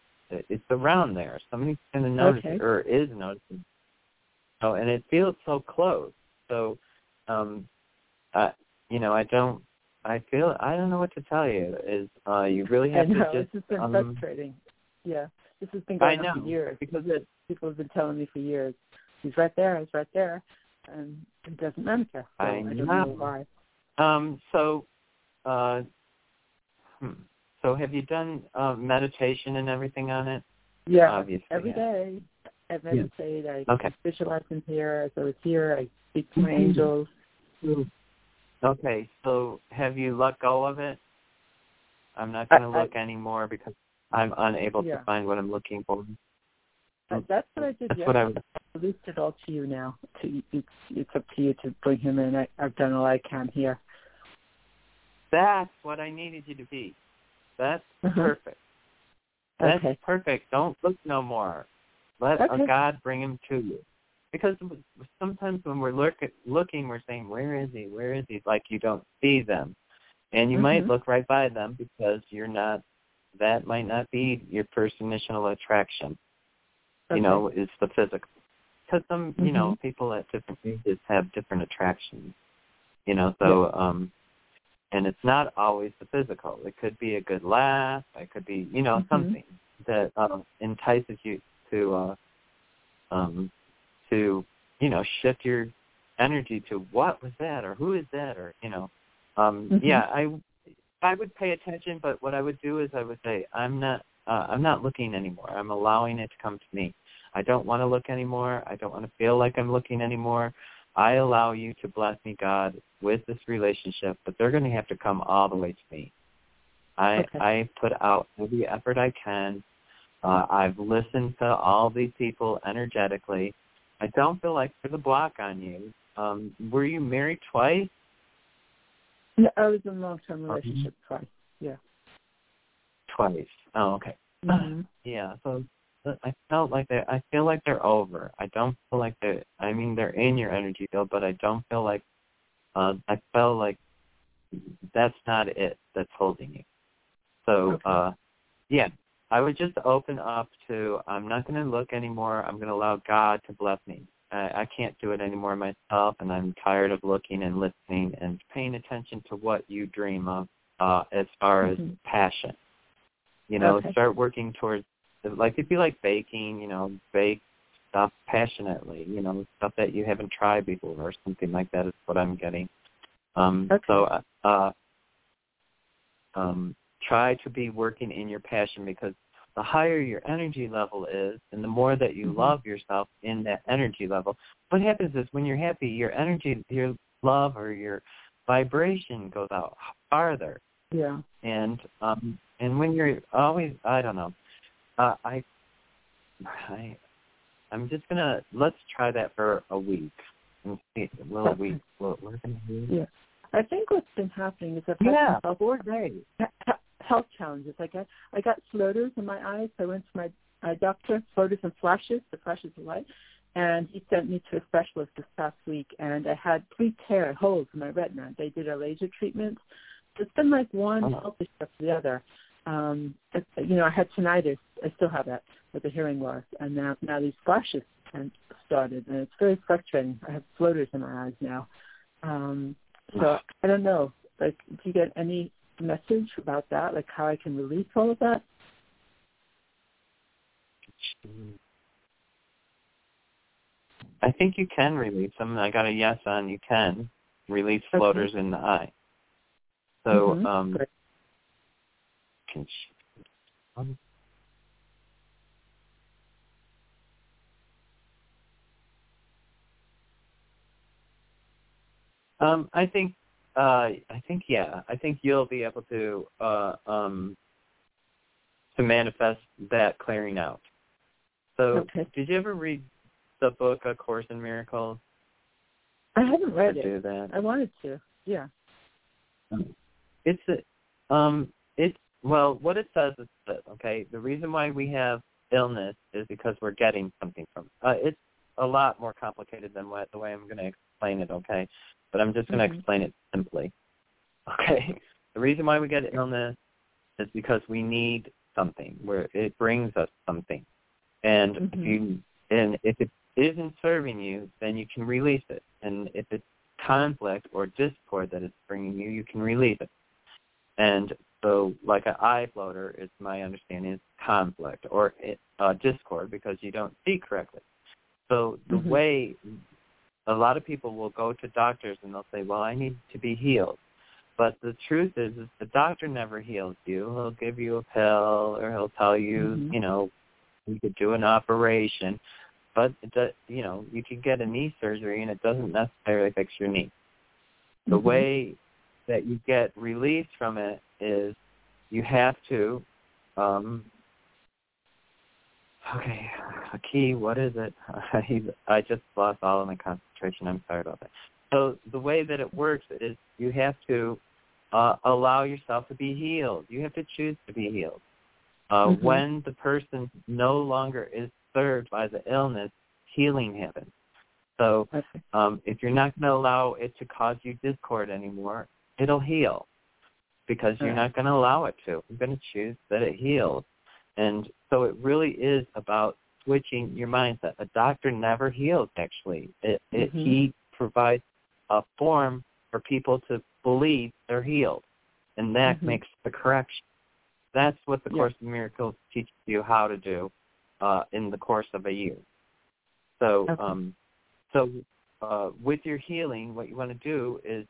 It's around there. Somebody's going to notice Okay. it, or is noticing. Oh, and it feels so close. So, um, uh, you know, I don't. I feel I don't know what to tell you. Is uh, you really I have know, to just. this has been um, frustrating. Yeah, this has been I going on for years. because it People have been telling me for years, he's right there, he's right there, and it doesn't matter. So I I don't know. know why. Um. So, uh, hmm. So have you done uh, meditation and everything on it? Yeah, Obviously, every yeah. day I meditate. I Okay. visualize him here. As I was here, I speak to my Mhm. angels. Okay. So have you let go of it? I'm not going to I- I- look anymore because I'm unable Yeah. to find what I'm looking for. Uh, That's what I did That's what I yesterday. I released it all to you now. To it's it's up to you to bring him in. I, I've done all I can here. That's what I needed you to be. That's Mhm. perfect. That's Okay. perfect. Don't look no more. Let Okay. God bring him to you. Because sometimes when we're look looking, we're saying, "Where is he? Where is he?" Like you don't see them, and you might Mhm. look right by them because you're not. That might not be your first initial attraction. You know, is the physical. Because some, you know, people at different ages have different attractions. You know, so um and it's not always the physical. It could be a good laugh. It could be, you know, Mhm. something that um, entices you to, uh, um, to, you know, shift your energy to what was that or who is that or, you know, um, Mhm. yeah, I, I would pay attention, but what I would do is I would say, I'm not, uh, I'm not looking anymore. I'm allowing it to come to me. I don't want to look anymore. I don't want to feel like I'm looking anymore. I allow you to bless me, God, with this relationship, but they're going to have to come all the way to me. I Okay. I put out every effort I can. Uh, I've listened to all these people energetically. I don't feel like there's a block on you. Um, were you married twice? No, I was in a long-term relationship twice. Yeah. Twice. Oh, okay. hmm Yeah. So I felt like they. I feel like they're over. I don't feel like they. I mean, they're in your energy field, but I don't feel like. Uh, I felt like that's not it. That's holding you. So, Okay. uh, yeah, I would just open up to. I'm not going to look anymore. I'm going to allow God to bless me. I, I can't do it anymore myself, and I'm tired of looking and listening and paying attention to what you dream of uh, as far as Mhm. passion. You know, Okay. start working towards like it'd be like baking. You know, bake stuff passionately. You know, stuff that you haven't tried before or something like that is what I'm getting. Um, Okay. So, uh, uh, um, try to be working in your passion because the higher your energy level is and the more that you Mhm. love yourself in that energy level, what happens is when you're happy, your energy, your love or your vibration goes out farther. Yeah. And um and when you're always I don't know. Uh I I I'm just gonna let's try that for a week and see will a Okay. week will it work in a week? Yeah. I think what's been happening is I've had Yeah, health, four days. health challenges. I got I got floaters in my eyes. I went to my eye doctor, floaters and flashes, the flashes of light, and he sent me to a specialist this past week. And I had three tear holes in my retina. They did a laser treatment. So it's been like one Oh. health issue after the other. Um, you know, I had tinnitus. I still have that with the hearing loss, and now now these flashes and started, and it's very frustrating. I have floaters in my eyes now. Um, so I don't know. Like, do you get any message about that? Like how I can release all of that? I think you can release them. I got a yes on you can release Okay. floaters in the eye. So Mhm. um Great. Can um, um I think uh I think yeah. I think you'll be able to uh um to manifest that clearing out. So Okay. did you ever read the book A Course in Miracles? I haven't read Or it. do that? I wanted to. Yeah. It's a, um it's well what it says is this, okay? The reason why we have illness is because we're getting something from uh it's a lot more complicated than what the way I'm gonna explain it, okay? But I'm just gonna Mhm. explain it simply. Okay. The reason why we get illness is because we need something where it brings us something. And if Mhm. you and if it isn't serving you, then you can release it. And if it's conflict or discord that it's bringing you, you can release it. And so, like an eye floater, is my understanding is conflict or uh, discord because you don't see correctly. So the Mhm. way a lot of people will go to doctors and they'll say, "Well, I need to be healed," but the truth is, is the doctor never heals you. He'll give you a pill or he'll tell you, Mhm. you know, you could do an operation, but it does, you know, you could get a knee surgery and it doesn't necessarily fix your knee. The Mhm. way that you get release from it is you have to um okay a key what is it? I just lost all of my concentration. I'm sorry about that. So the way that it works is you have to uh allow yourself to be healed. You have to choose to be healed. Uh Mhm. when the person no longer is served by the illness healing happens. So um, if you're not going to allow it to cause you discord anymore, it'll heal because you're not going to allow it to. You're going to choose that it heals. And so it really is about switching your mindset. A doctor never heals, actually. It, it, Mhm. He provides a form for people to believe they're healed, and that Mhm. makes the correction. That's what the Yeah. Course in Miracles teaches you how to do uh, in the course of a year. So, Okay. um, so uh, with your healing, what you want to do is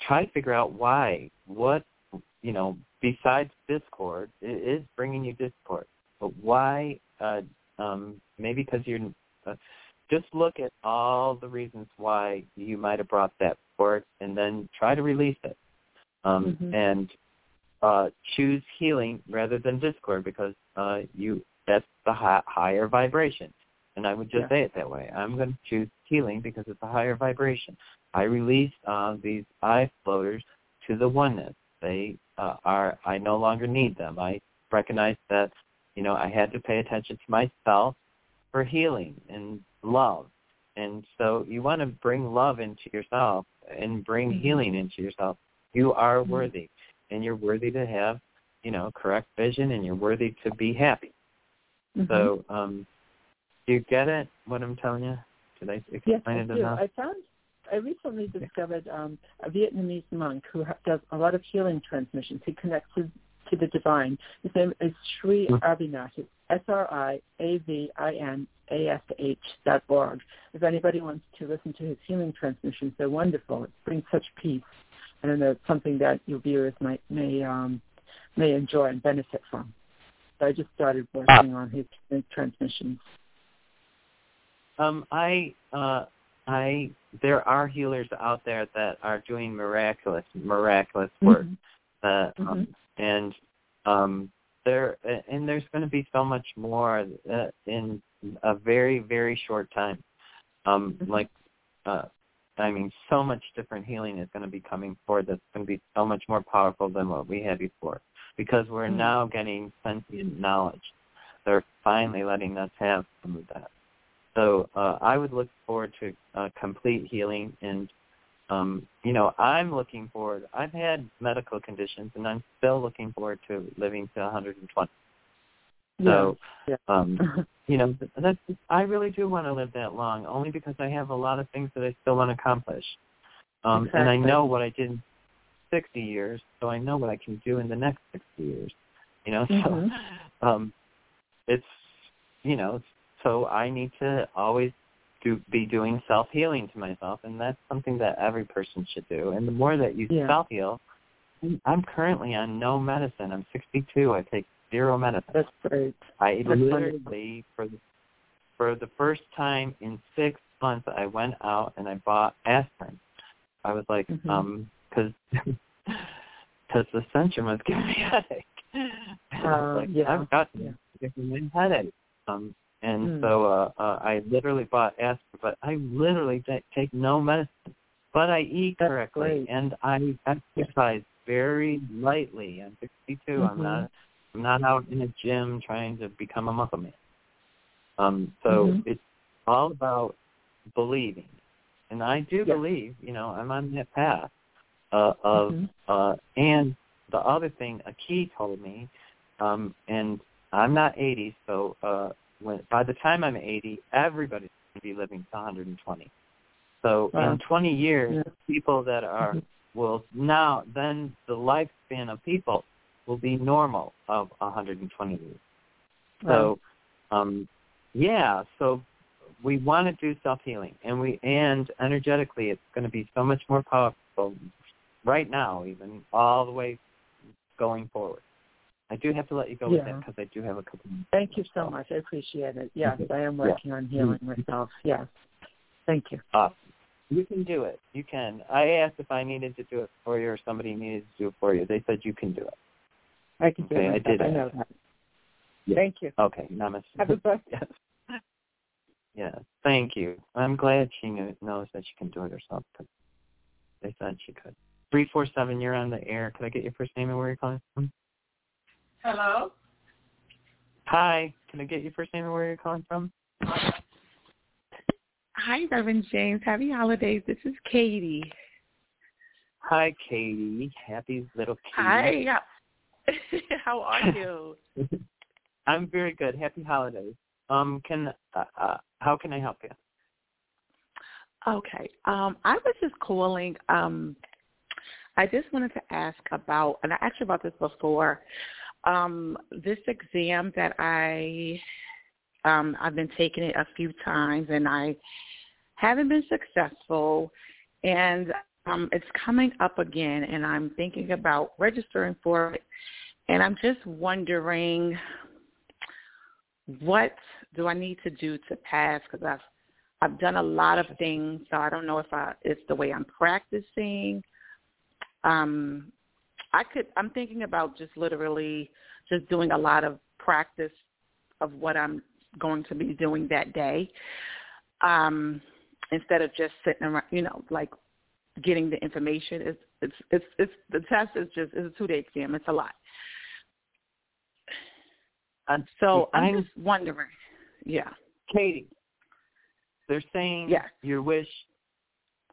try to figure out why. What you know, besides discord, it is bringing you discord. But why? Uh, um, maybe because you're. Uh, just look at all the reasons why you might have brought that forth, and then try to release it. Um, Mhm. And uh, choose healing rather than discord because uh, you that's the high, higher vibration. And I would just Yeah. say it that way. I'm going to choose healing because it's a higher vibration. I release uh, these eye floaters to the oneness. They uh, are. I no longer need them. I recognize that you know I had to pay attention to myself for healing and love. And so you want to bring love into yourself and bring Mhm. healing into yourself. You are Mhm. worthy, and you're worthy to have you know correct vision, and you're worthy to be happy. So um, do you get it? What I'm telling you? Did I explain Yes, I it do. enough? I found I recently discovered um, a Vietnamese monk who does a lot of healing transmissions. He connects to, to the divine. His name is Sri Mm-hmm. Avinash. It's S R I A V I N A S H dot org. If anybody wants to listen to his healing transmissions, they're wonderful. It brings such peace, and I know it's something that your viewers might may um, may enjoy and benefit from. So I just started working on his transmissions. Um, I, uh, I, there are healers out there that are doing miraculous, miraculous work. Mhm. That, um, and um, there, and there's going to be so much more uh, in a very, very short time. Um, like, uh, I mean, so much different healing is going to be coming forward. That's going to be so much more powerful than what we had before, because we're Mhm. now getting sentient knowledge. They're finally letting us have some of that. So uh, I would look forward to uh, complete healing, and um, you know, I'm looking forward. I've had medical conditions, and I'm still looking forward to living to 120. So, yeah. um, you know, that's I really do want to live that long, only because I have a lot of things that I still want to accomplish, um, and I know what I did in 60 years, so I know what I can do in the next 60 years. You know, Mhm. so um, it's you know, so I need to always do be doing self healing to myself, and that's something that every person should do. And the more that you Yeah. self heal, I'm currently on no medicine. I'm 62. I take zero medicine. That's great. I literally for the, for the first time in six months, I went out and I bought aspirin. I was like, Mhm. um, because because the Centrum was giving me a headache. And I was Uh, like, yeah, I've got yeah. a headache. Um, and Hmm. so uh, uh, I literally bought aspirin, but I literally ta- take no medicine. But I eat That's correctly great. and I exercise very lightly. I'm 62. I'm Mhm. not I'm not out in a gym trying to become a muscle man. Um, so Mhm. it's all about believing, and I do Yeah. believe. You know, I'm on that path uh, of. Mhm. Uh, and the other thing, a key told me, um, and I'm not 80, so uh, when by the time I'm 80, everybody's going to be living to 120. So Wow. in 20 years, Yeah. people that are will now then the lifespan of people will be normal of 120 years. So, um, yeah, so we want to do self healing, and we and energetically, it's going to be so much more powerful right now, even all the way going forward. I do have to let you go with that because I do have a couple. Of Thank you so much. I appreciate it. Yes. I am Yeah. working on healing myself. Yes. Thank you. Awesome. You can do it. You can. I asked if I needed to do it for you or somebody needed to do it for you. They said you can do it. I can do Okay, it I myself. did I know that. Yeah. Thank you. Okay. Namaste. Have a blessed yes. Yeah. Thank you. I'm glad she knew, knows that she can do it herself. They said she could. Three four seven. You're on the air. Could I get your first name and where you're calling from? Hello? Hi. Can I get your first name and where you're calling from? Hi, Reverend James. Happy holidays. This is Katie. Hi, Katie. Happy little Katie. Hi. How are you? I'm very good. Happy holidays. Um, can uh, uh, how can I help you? Okay. Um, I was just calling. Um, I just wanted to ask about, and I asked you about this before. Um, this exam that I, um, I've been taking it a few times, and I haven't been successful. And um, it's coming up again, and I'm thinking about registering for it. And I'm just wondering, what do I need to do to pass? Because I've I've done a lot of things, so I don't know if I it's the way I'm practicing. Um, I could. I'm thinking about just literally just doing a lot of practice of what I'm going to be doing that day, um, instead of just sitting around. You know, like getting the information. It's it's it's it's the test is just it's a two day exam. It's a lot. And So I'm, I'm- just wondering. Yeah. Katie, they're saying Yes. your wish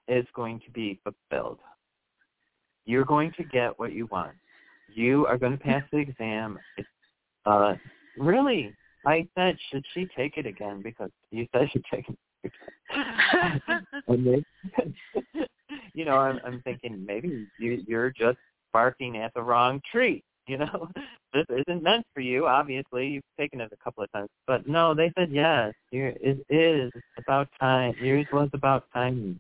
is going to be fulfilled. You're going to get what you want. You are going to pass the exam. It's, uh, really, I said, should she take it again? Because you said she'd take it again. and they, you know, I'm, I'm thinking maybe you, you're just barking at the wrong tree. You know, this isn't meant for you. Obviously, you've taken it a couple of times, but no, they said yes. You, it is about time. Yours was about timing,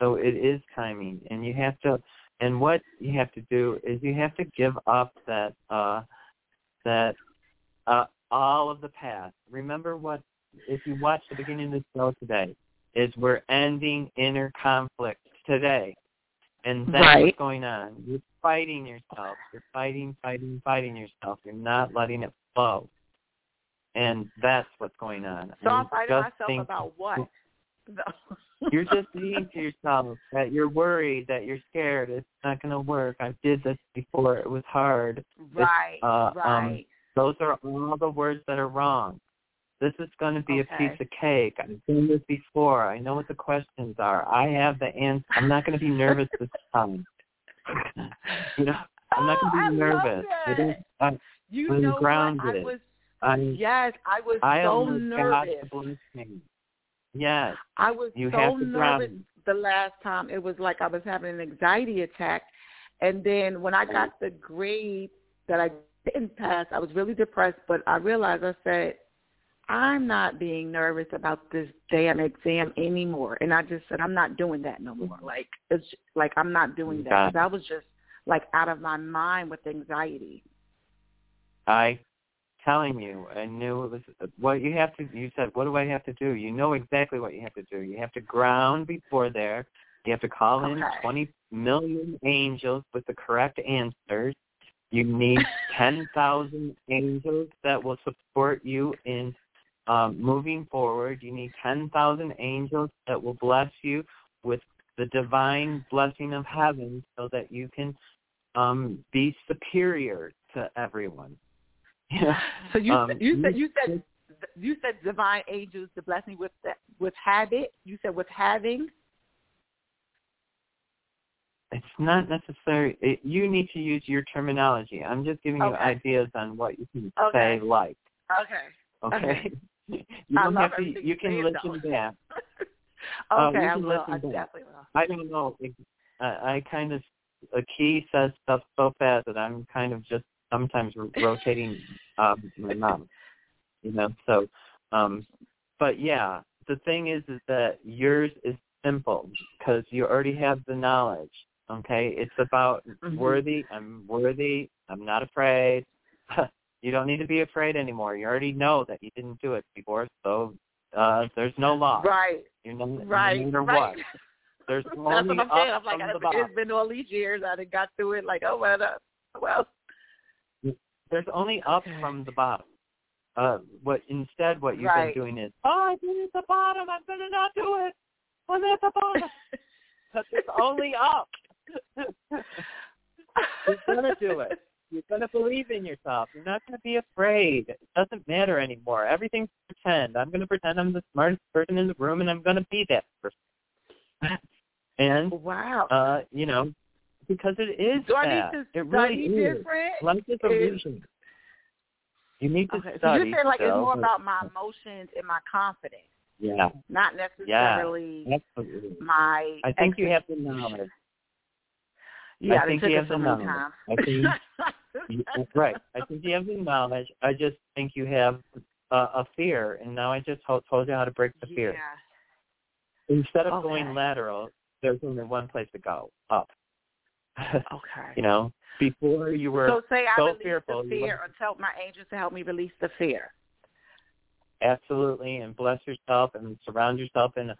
so it is timing, and you have to. And what you have to do is you have to give up that uh that uh all of the past. Remember what if you watch the beginning of the show today, is we're ending inner conflict today. And that's Right. what's going on. You're fighting yourself. You're fighting, fighting, fighting yourself. You're not letting it flow. And that's what's going on. So I'm And fighting just myself think- about what? You're just saying to yourself that you're worried, that you're scared. It's not going to work. I did this before. It was hard. Right, uh, right. Um, those are all the words that are wrong. This is going to be a piece of cake. I've done this before. I know what the questions are. I have the answer. I'm not going to be nervous this time. you know, I'm not going to be Oh, nervous. I You I'm know what? grounded. I was I'm, yes, I was I so almost got nervous. the blessing. Yes. I was You so have to ground nervous the last time. It was like I was having an anxiety attack, and then when I got the grade that I didn't pass, I was really depressed. But I realized I said, I'm not being nervous about this damn exam anymore, and I just said I'm not doing that no more. Like it's just, like I'm not doing that because I was just like out of my mind with anxiety. I telling you, I knew it was what you have to. You said, "What do I have to do?" You know exactly what you have to do. You have to ground before there. You have to call in 20 million angels with the correct answers. You need 10,000 angels that will support you in um, moving forward. You need 10,000 angels that will bless you with the divine blessing of heaven so that you can um, be superior to everyone. Yeah. So you Um, you said you said you said divine angels to bless me with that with habit. You said with having. It's not necessary. It, you need to use your terminology. I'm just giving you ideas on what you can Okay. say like. Okay. Okay. you don't have to. You can listen though. back. Uh, Okay, you I will. listen I back. definitely will. I don't know. It, I, I kind of a key says stuff so fast that I'm kind of just sometimes rotating um, my mouth. You know. So, um, but yeah, the thing is, is that yours is simple because you already have the knowledge. Okay, it's about Mhm. worthy. I'm worthy. I'm not afraid. you don't need to be afraid anymore. You already know that you didn't do it before, so uh, there's no loss. Right. You know, no Right. matter right. what. There's That's what I'm saying. I'm like, the it's been all these years. I done got through it. Like, oh well, uh, well. There's only up from the bottom. Uh, what instead what you've Right. been doing is, oh, I've been at the bottom. I'm gonna not do it. I'm at the bottom. but it's only up. You're gonna do it. You're gonna believe in yourself. You're not gonna be afraid. It doesn't matter anymore. Everything's pretend. I'm gonna pretend I'm the smartest person in the room, and I'm gonna be that person. and wow, uh, you know, because it is Do I need to it really is. different? Life is illusion. You need to Okay, so study. you said like it's more about my emotions and my confidence, yeah, not necessarily absolutely. my. I think you have the knowledge. Yeah, I think you have the knowledge. I think right. I think you have the knowledge. I just think you have uh, a fear, and now I just told, told you how to break the fear. Yeah. Instead of Okay. going lateral, there's only one place to go, up. Okay. you know, before you were so say I so release fearful, the fear, or tell my angels to help me release the fear. absolutely and bless yourself and surround yourself in a,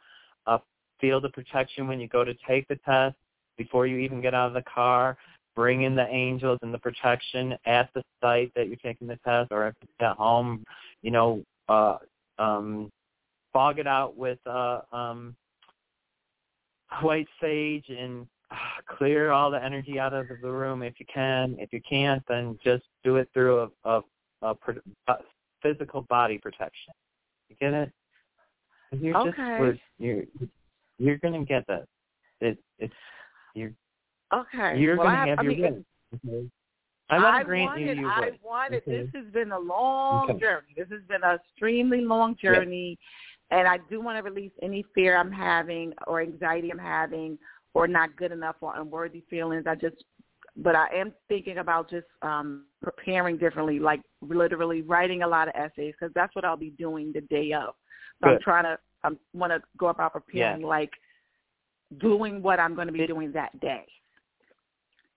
a field of protection when you go to take the test before you even get out of the car bring in the angels and the protection at the site that you're taking the test, or if it's at home, you know, uh, um, fog it out with uh, um, white sage and Ah, clear all the energy out of the room if you can. If you can't, then just do it through a, a, a, a physical body protection. You get it? You're okay. just you're you're gonna get that. It it's you're okay. You're well, gonna I, have I your mean, win. I'm gonna I grant wanted, you you I would. wanted. Okay. This has been a long Okay. journey. This has been an extremely long journey, and I do want to release any fear I'm having or anxiety I'm having or not good enough or unworthy feelings. I just, but I am thinking about just um preparing differently, like literally writing a lot of essays because that's what I'll be doing the day of. So I'm trying to, I want to go about preparing like doing what I'm going to be doing that day.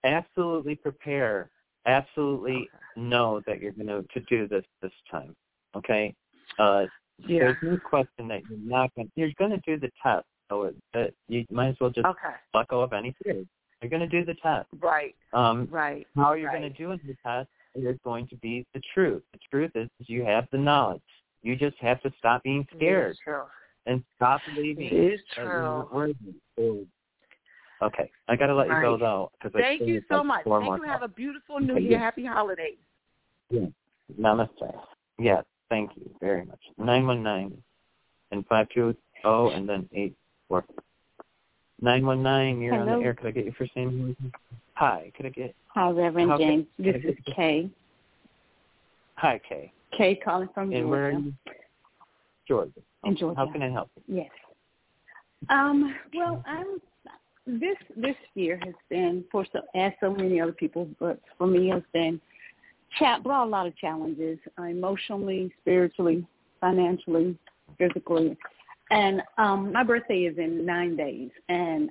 absolutely prepare. Absolutely know that you're going to to do this this time. Okay. Uh, Yeah. There's no question that you're not going. You're going to do the test, so it, that you might as well just Okay. let go of any fears. You're going to do the test. Right. Um, Right. how you're right. going to do in the test is going to be the truth. The truth is you have the knowledge. You just have to stop being scared It and stop believing It is true. Okay, I got to let you go Right. though Thank you so much. Thank you. Have a beautiful New Year. Happy holidays. Yeah. Namaste. Yes, thank you very much. Nine one nine and five two oh and then eight four. Nine one nine. You're on the air. Could I get your first name? Hi. Could I get? Hi, Reverend How James. This can I is Kay. Hi, Kay. Kay calling from And where are Georgia. you? Georgia. In Georgia. How can I help you? Yes. Um, well, I'm this this year has been for so as so many other people, but for me has been cha- brought a lot of challenges uh, emotionally, spiritually, financially, physically, and um, my birthday is in nine days, and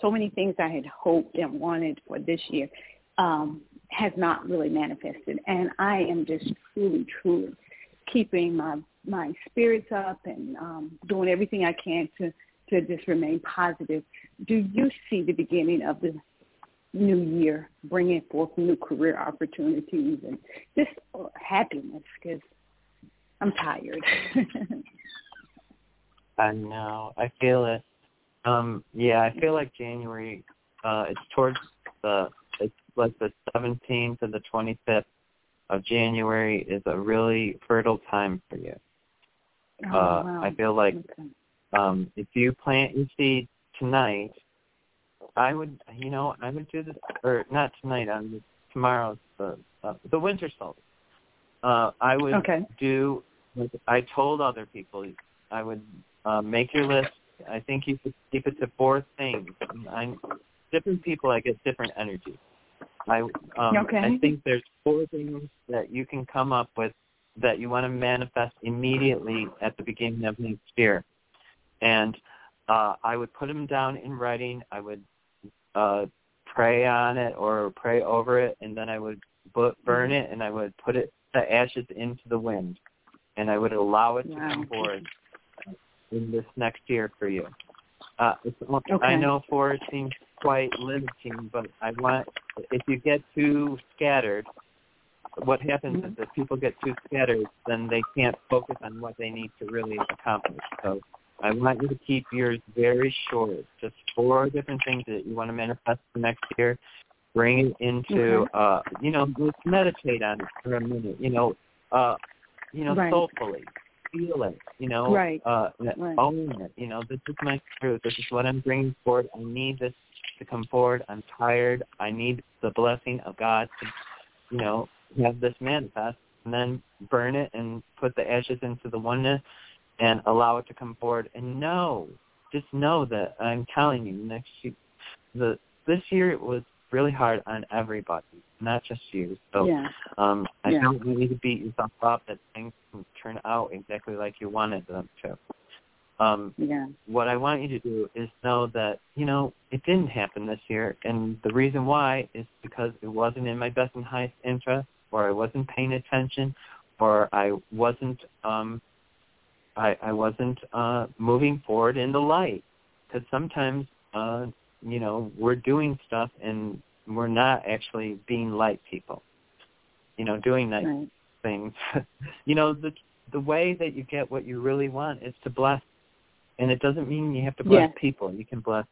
so many things I had hoped and wanted for this year um, has not really manifested, and I am just truly, truly keeping my my spirits up and um, doing everything I can to to just remain positive. Do you see the beginning of the new year bringing forth new career opportunities and just happiness? Because I'm tired. I know. I feel it. Um, yeah, I feel like January. Uh, it's towards the. It's like the 17th to the 25th of January is a really fertile time for you. Oh, uh, wow. I feel like Okay. um, if you plant your seed tonight, I would, you know, I would do this, or not tonight, on tomorrow's the uh, the winter solstice. Uh, I would Okay. do. Like I told other people, I would uh, make your list. I think you should keep it to four things. I, different people, I get different energy. I um, Okay. I think there's four things that you can come up with that you want to manifest immediately at the beginning of next year. And uh, I would put them down in writing. I would uh, pray on it or pray over it, and then I would bu- burn it and I would put it the ashes into the wind, and I would allow it to Wow. come forward in this next year for you. Uh, it's, I know four seems quite limiting, but I want if you get too scattered, what happens Mm-hmm. is if people get too scattered, then they can't focus on what they need to really accomplish. So I want you to keep yours very short. Just four different things that you want to manifest for next year. Bring it into, Okay. uh, you know, just meditate on it for a minute. You know, uh, you know, Right. soulfully feel it. You know, Right. uh, Right. own it. You know, this is my truth. This is what I'm bringing forward. I need this to come forward. I'm tired. I need the blessing of God to, you know, have this manifest, and then burn it and put the ashes into the oneness and allow it to come forward. And know, just know that I'm telling you, next year, the this year it was really hard on everybody, not just you. So Yeah. um, I Yeah. don't need to beat yourself up that things can turn out exactly like you wanted them to. Um, Yeah. what I want you to do is know that, you know, it didn't happen this year. And the reason why is because it wasn't in my best and highest interest, or I wasn't paying attention, or I wasn't, um, I, I wasn't uh, moving forward in the light. Because sometimes, uh, you know, we're doing stuff and we're not actually being light people. You know, doing nice Right. things. you know, the the way that you get what you really want is to bless, and it doesn't mean you have to bless Yeah. people. You can bless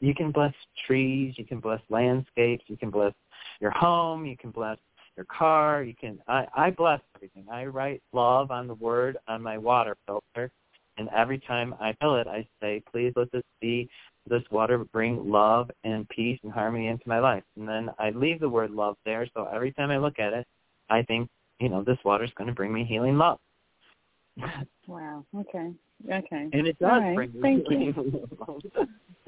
you can bless trees, you can bless landscapes, you can bless your home, you can bless your car, you can I, I bless everything. I write love on the word on my water filter and every time I fill it I say, Please let this be this water bring love and peace and harmony into my life. And then I leave the word love there so every time I look at it I think, you know, this water is gonna bring me healing love. Wow. Okay. Okay. And it does All right. bring you Thank you. healing love.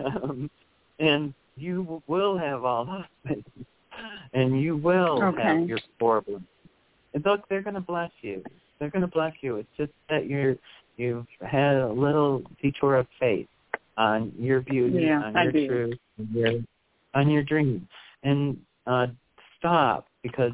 um, and you will have all those things. And you will Okay. have your four. And look, they're going to bless you. They're going to bless you. It's just that you're you've had a little detour of faith on your beauty, Yeah, on your do. truth, on your on your dream. And uh stop because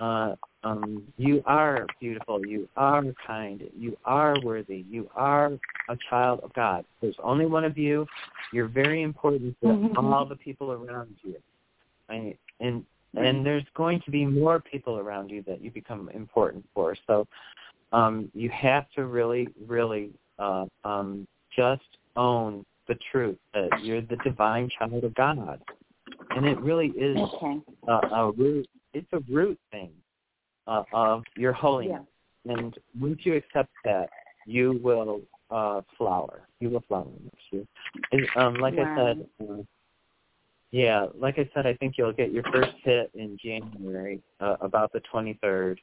uh um you are beautiful, you are kind, you are worthy, you are a child of God. There's only one of you. You're very important to Mhm. all the people around you. I, and and there's going to be more people around you that you become important for. So um, you have to really, really uh, um, just own the truth that you're the divine child of God, and it really is Okay. a, a root. It's a root thing uh, of your holiness, and once you accept that, you will uh, flower. You will flower next year. And, um, like I said. Uh, yeah, like I said, I think you'll get your first hit in January, uh, about the 23rd,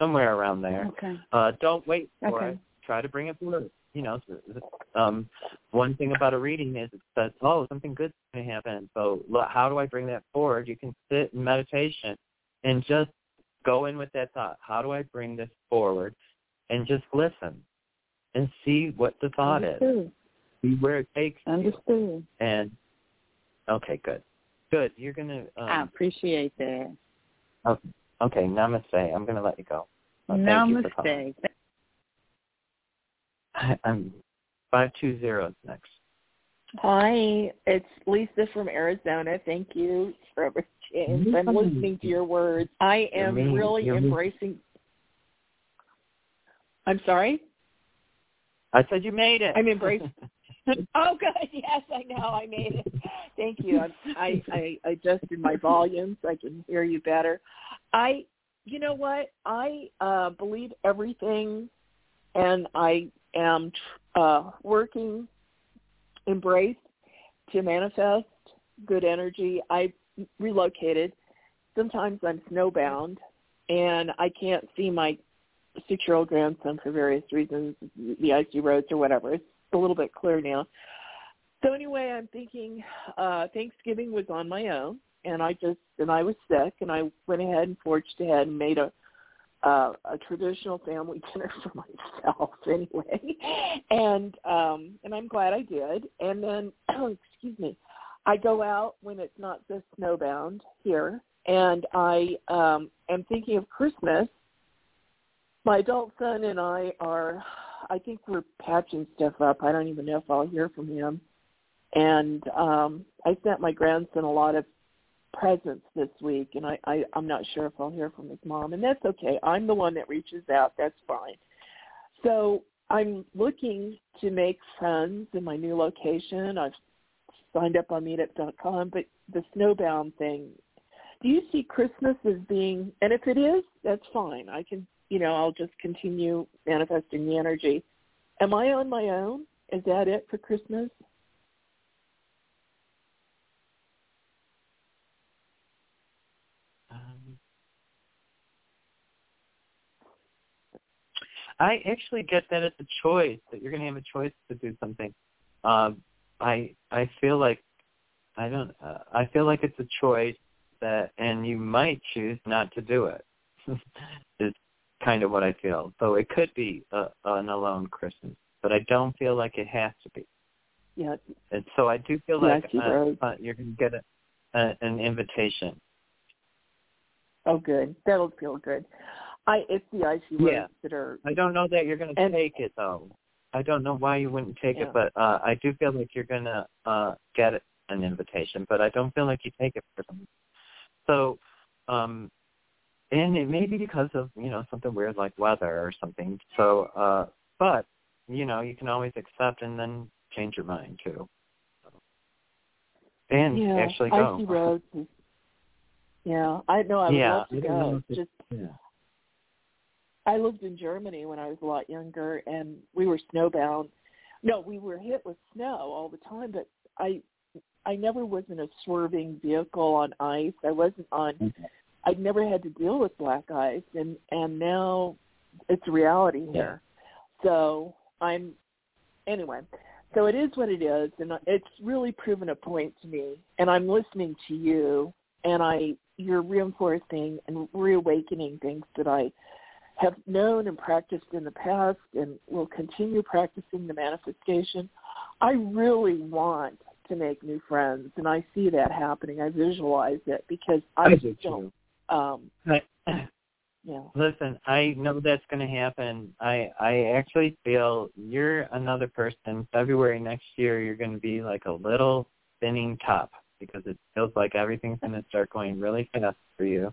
somewhere around there. Okay. Uh, don't wait for Okay. it. Try to bring it forward. You know, um, one thing about a reading is it says, oh, something good's going to happen. So how do I bring that forward? You can sit in meditation and just go in with that thought. How do I bring this forward? And just listen and see what the thought is. Understood. See where it takes you. Understood. And okay, good, good. You're gonna. Um, I appreciate that. Okay, okay, namaste. I'm gonna let you go. Thank you for calling. Namaste. I- I'm five two zero next. Hi, it's Lisa from Arizona. Thank you, Reverend James. I'm listening to your words. I am really embracing. I'm sorry. I said you made it. I'm embracing. oh, good. Yes, I know. I made it. Thank you. I, I I adjusted my volume so I can hear you better. I, you know what? I uh, believe everything, and I am uh, working, embrace to manifest good energy. I relocated. Sometimes I'm snowbound, and I can't see my six-year-old grandson for various reasons, the icy roads or whatever. It's a little bit clear now. So anyway, I'm thinking uh Thanksgiving was on my own and I just and I was sick and I went ahead and forged ahead and made a uh, a traditional family dinner for myself anyway. And um and I'm glad I did. And then excuse me. I go out when it's not so snowbound here and I um am thinking of Christmas. My adult son and I are I think we're patching stuff up. I don't even know if I'll hear from him. And um I sent my grandson a lot of presents this week and I, I I'm not sure if I'll hear from his mom and that's okay. I'm the one that reaches out. That's fine. So I'm looking to make friends in my new location. I've signed up on meetup.com, but the snowbound thing, do you see Christmas as being, and if it is, that's fine. I can, you know, I'll just continue manifesting the energy. Am I on my own? Is that it for Christmas? Um, I actually get that it's a choice that you're going to have a choice to do something. Um, I I feel like I don't. Uh, I feel like it's a choice that, and you might choose not to do it. is kind of what I feel. So it could be a, an alone Christmas, but I don't feel like it has to be. Yeah. And so I do feel Yeah, like uh, uh, you're going to get a, a, an invitation. Oh, good. That'll feel good. I it's the icy roads Yeah. that are. I don't know that you're going to take it though. I don't know why you wouldn't take Yeah. it, but uh, I do feel like you're going to uh, get an invitation. But I don't feel like you take it for some So, um, and it may be because of you know something weird like weather or something. So, uh, but you know you can always accept and then change your mind too. And yeah, actually go. Icy roads. Is, yeah, I know. I would yeah, love to go. Just yeah. I lived in Germany when I was a lot younger, and we were snowbound. No, we were hit with snow all the time, but I I never was in a swerving vehicle on ice. I wasn't on. Mm-hmm. I'd never had to deal with black ice, and and now it's reality here. So I'm anyway. So it is what it is, and it's really proven a point to me. And I'm listening to you, and I you're reinforcing and reawakening things that I have known and practiced in the past, and will continue practicing the manifestation. I really want to make new friends, and I see that happening. I visualize it because I, I do don't. Um, I, yeah. Listen, I know that's going to happen. I I actually feel you're another person. February next year, you're going to be like a little spinning top because it feels like everything's going to start going really fast for you.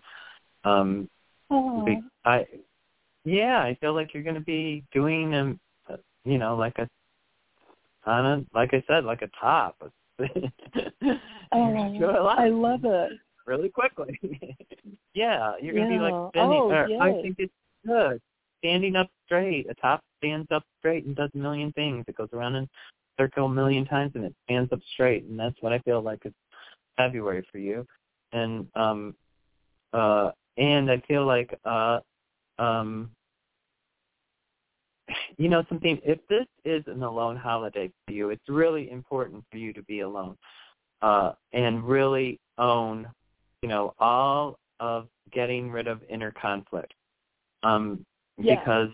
Um, I yeah, I feel like you're going to be doing um, uh, you know, like a on a like I said, like a top. Oh, I love it. really quickly. yeah, you're gonna be like Yeah. spinning. Oh, or I think it's good. Standing up straight. A top stands up straight and does a million things. It goes around in a circle a million times and it stands up straight. And that's what I feel like is February for you. And um uh and I feel like uh um you know something if this is an alone holiday for you, it's really important for you to be alone. Uh and really own you know, all of getting rid of inner conflict. Um, Yes. because,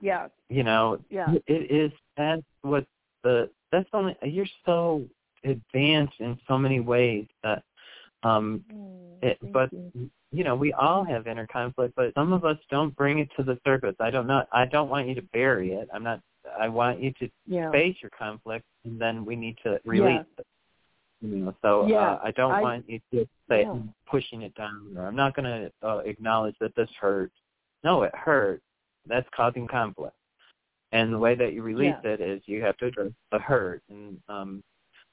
Yeah. you know, Yeah. it is, that's what the, that's only, you're so advanced in so many ways that, um, it, but, you know, we all have inner conflict, but some of us don't bring it to the surface. I don't know, I don't want you to bury it. I'm not, I want you to Yeah. face your conflict and then we need to release it. You know, so Yeah, uh, I don't I- want you to say Yeah. I'm pushing it down, or I'm not going to uh, acknowledge that this hurt. No, it hurt. That's causing conflict, and the way that you release Yeah. it is you have to address the hurt, and um,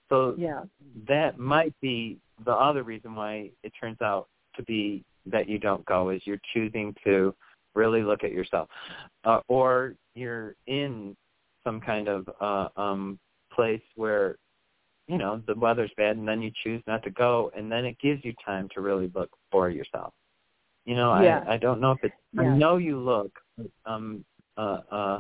so Yeah. that might be the other reason why it turns out to be that you don't go is you're choosing to really look at yourself, uh, or you're in some kind of uh, um, place where you know the weather's bad and then you choose not to go and then it gives you time to really look for yourself you know Yeah. i i don't know if it's i know you look um uh uh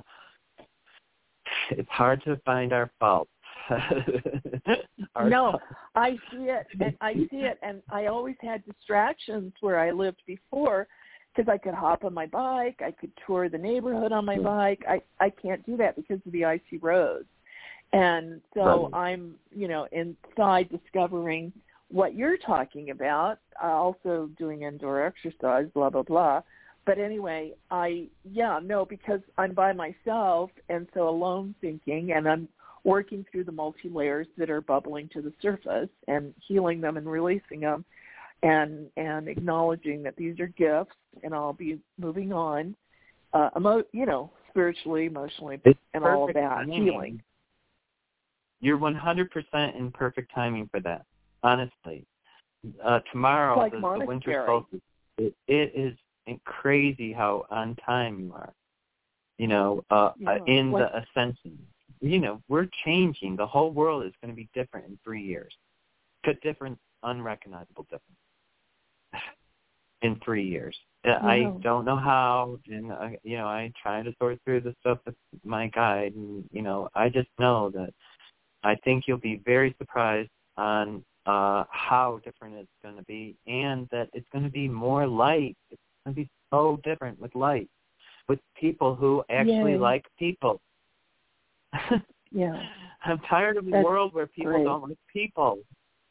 it's hard to find our faults no. I see it, and I see it, and I always had distractions where I lived before, because I could hop on my bike, I could tour the neighborhood on my bike. I I can't do that because of the icy roads, and so Right. I'm you know inside discovering what you're talking about. uh, Also doing indoor exercise, blah blah blah. But anyway, I yeah no because I'm by myself, and so alone thinking, and I'm working through the multi layers that are bubbling to the surface and healing them and releasing them and and acknowledging that these are gifts and I'll be moving on uh emo- you know spiritually emotionally It's and all of that timing. healing. You're 100% in perfect timing for that honestly. Uh tomorrow like the, the winter solstice it, it is crazy how on time you are you know uh, Yeah, uh in like- the ascension you know we're changing. The whole world is going to be different in three years. To different unrecognizable difference. In three years. Uh, i don't know how and I, you know i try to sort through the stuff with my guide and you know i just know that i think you'll be very surprised on uh how different it's going to be and that it's going to be more light. It's going to be so different with light with people who actually Yay. like people yeah I'm tired of a That's world where people great. don't like people.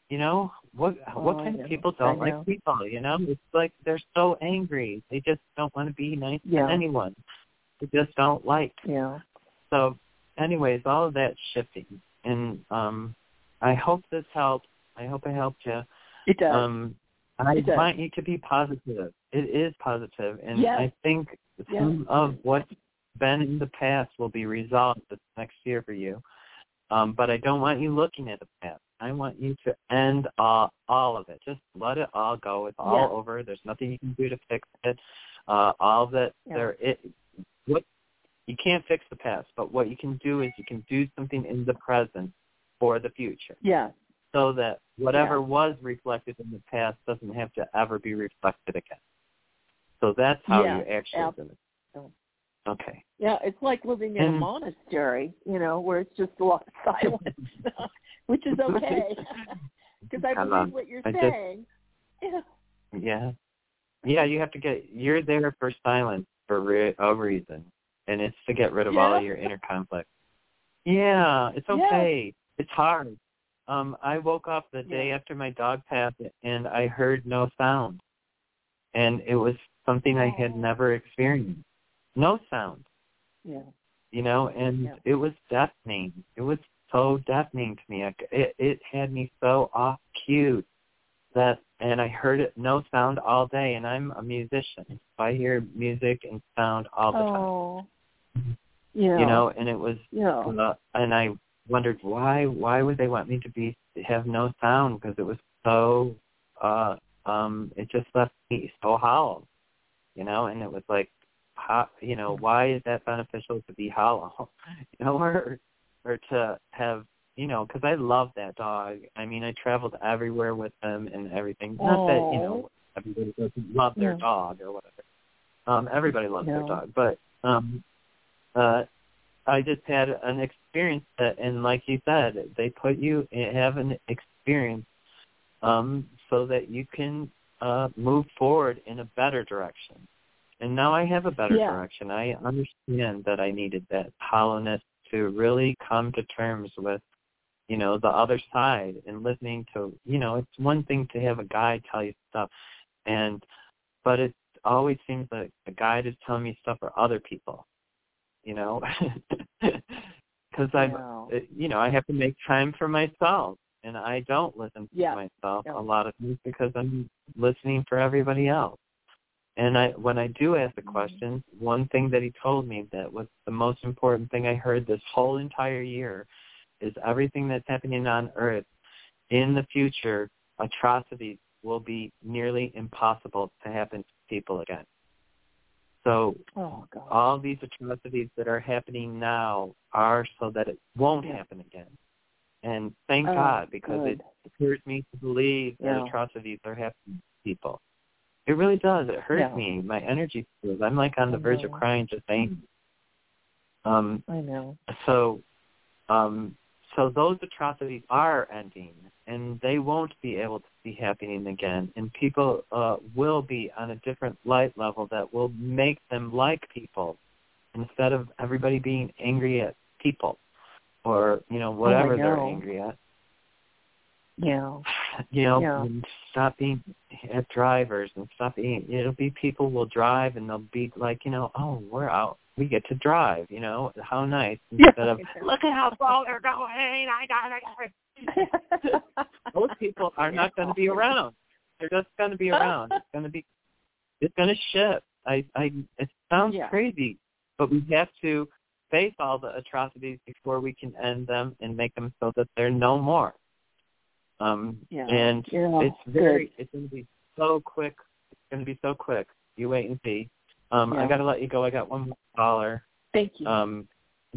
You know what? what Oh, I kind of people don't like people? You know, it's like they're so angry. They just don't want to be nice Yeah. to anyone. They just don't like. yeah So, anyways, all of that's shifting, and um, I hope this helped. I hope I helped you. it does Um, I It does. want you to be positive. It is positive, and Yes. I think some of what's been in the past will be resolved this next year for you. Um, but I don't want you looking at the past. I want you to end all, all of it. Just let it all go. It's all Yeah. over. There's nothing you can do to fix it. Uh, all that Yeah. there it what you can't fix the past, but what you can do is you can do something in the present for the future Yeah. so that whatever Yeah. was reflected in the past doesn't have to ever be reflected again. So that's how you actually do it. Okay. Yeah, it's like living in a monastery, you know, where it's just a lot of silence, which is okay. Because I believe what you're I just- saying. Yeah. Yeah. Yeah, you have to get you're there for silence for re- a reason. And it's to get rid of all Yeah. of your inner conflict. Yeah, it's Yeah. okay. It's hard. Um I woke up the day after my dog passed and I heard no sound. And it was something I had never experienced. No sound. Yeah. you know, and Yeah. it was deafening. It was so deafening to me. I, it it had me so off cue that, and I heard it no sound all day. And I'm a musician, so I hear music and sound all the time. Oh. Yeah. You know, and it was, Yeah. uh, and I wondered why why would they want me to be have no sound because it was so uh um it just left me so hollow you know and it was like how you know why is that beneficial to be hollow? You know or or to have you know because i love that dog. I mean i traveled everywhere with them and everything. Not that you know everybody doesn't love their Yeah. dog or whatever. Um everybody loves their dog but um uh I just had an experience that, and like you said, they put you have an experience um, so that you can uh, move forward in a better direction. And now I have a better Yeah. direction. I understand that I needed that hollowness to really come to terms with, you know, the other side and listening to, you know, it's one thing to have a guide tell you stuff, and but it always seems like a guide is telling me stuff for other people you know because i'm uh, you know i have to make time for myself and i don't listen to Yeah. myself Yeah. a lot of times because i'm listening for everybody else and i when i do ask the questions one thing that he told me that was the most important thing i heard this whole entire year is everything that's happening on earth in the future atrocities will be nearly impossible to happen to people again so Oh all these atrocities that are happening now are so that it won't Yeah. happen again. And thank Oh, God because good. it hurts me to believe that atrocities are happening to people. It really does. It hurts Yeah. me. My energy feels. I'm like on the verge of crying just saying. Um I know. so um so those atrocities are ending and they won't be able to be happening again and people uh will be on a different light level that will make them like people instead of everybody being angry at people or you know whatever they're angry at Yeah. you know Yeah. and stop being at drivers and stop being it'll be people will drive and they'll be like you know oh we're out. We get to drive you know? How nice. Instead of look at how slow they're going. I gotta those people are not going to be around. They're just going to be around. It's going to be it's going to shift. I i it sounds Yeah. crazy but we have to face all the atrocities before we can end them and make them so that they're no more um Yeah. and Yeah. it's very Good. it's going to be so quick it's going to be so quick you wait and see um i Yeah. got to let you go i got one more caller Thank you. um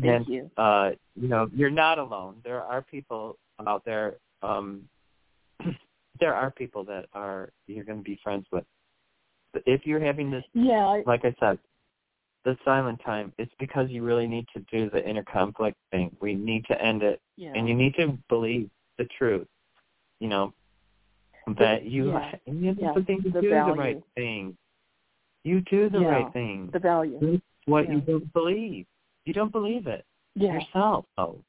Thank and you. uh you know you're not alone there are people out there um there are people that are you're going to be friends with But if you're having this Yeah. I, like i said the silent time it's because you really need to do the inner conflict thing we need to end it yeah. and you need to believe the truth you know that you yeah. you have Yeah. to think The do value. the right thing you do the Yeah. right thing the value. What you don't believe you don't believe it Yeah. yourself oh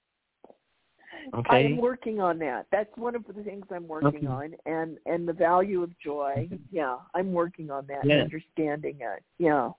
I'm working on that. That's one of the things I'm working Okay. on, and and the value of joy. Yeah, I'm working on that, Yeah. understanding it. Yeah.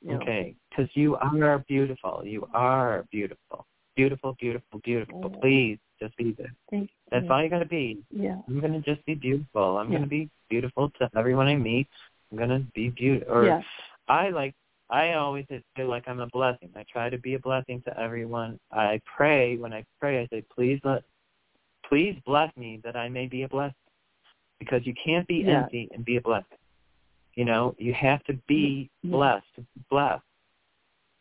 Yeah. Okay, because you are beautiful. You are beautiful. Beautiful, beautiful, beautiful. Oh. Please just be there. Thank you. That's all you gotta be. Yeah. I'm gonna just be beautiful. I'm Yeah. gonna be beautiful to everyone I meet. I'm gonna be beautiful. Or Yeah. I like. I always feel like I'm a blessing. I try to be a blessing to everyone. I pray when I pray. I say, please let, please bless me that I may be a blessing, because you can't be Yeah. empty and be a blessing. You know, you have to be blessed. Blessed.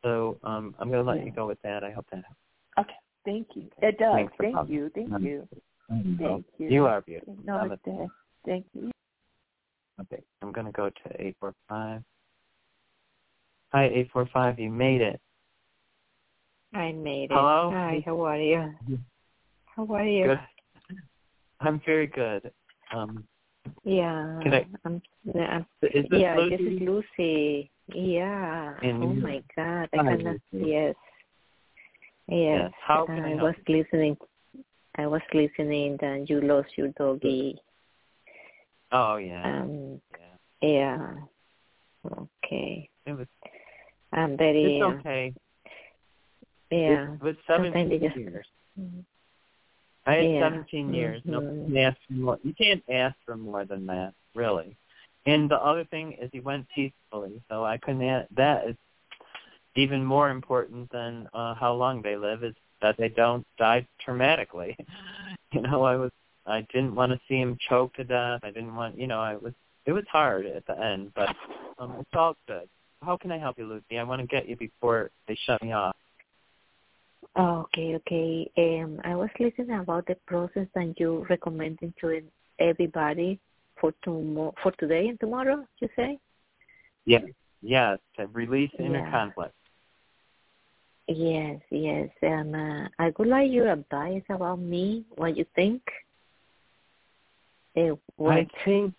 So um, I'm gonna let Yeah. you go with that. I hope that helps. Okay. Thank you. It does. Thanks Thank calling. you. Thank you. Thank you. You are beautiful. Namaste. Thank you. Okay, I'm gonna go to eight four five. Hi, eight four five. You made it. I made it. Hello? Hi, how are you? How are you? Good. I'm very good. Um, Yeah. Can I- I'm, I'm, is this yeah, Lucy? this is Lucy. Yeah. In oh my God. I cannot. Lucy. Yes. Yes. How can I help was listening. I was listening that you lost your doggy. oh yeah. Um. Yeah. Okay. It was. I'm very. It's uh, okay. Yeah. It was Sometimes 17 they just- years. I had Yeah. 17 years. No, Mhm. you can't ask for more. You can't ask for more than that, really. And the other thing is he went peacefully, so I couldn't. Add, that is even more important than uh, how long they live is that they don't die traumatically. you know, I was. I didn't want to see him choke to death. I didn't want. You know, I was. It was hard at the end, but um, it's all good. How can I help you, Lucy? I want to get you before they shut me off. Oh, okay, okay. Um, I was listening about the process that you recommending to everybody for tomorrow, for today and tomorrow. You say? Yes, yes, to release inner Yeah. conflict. Yes, yes. Um, uh, I would like your advice about me. What you think? Uh, what? I think.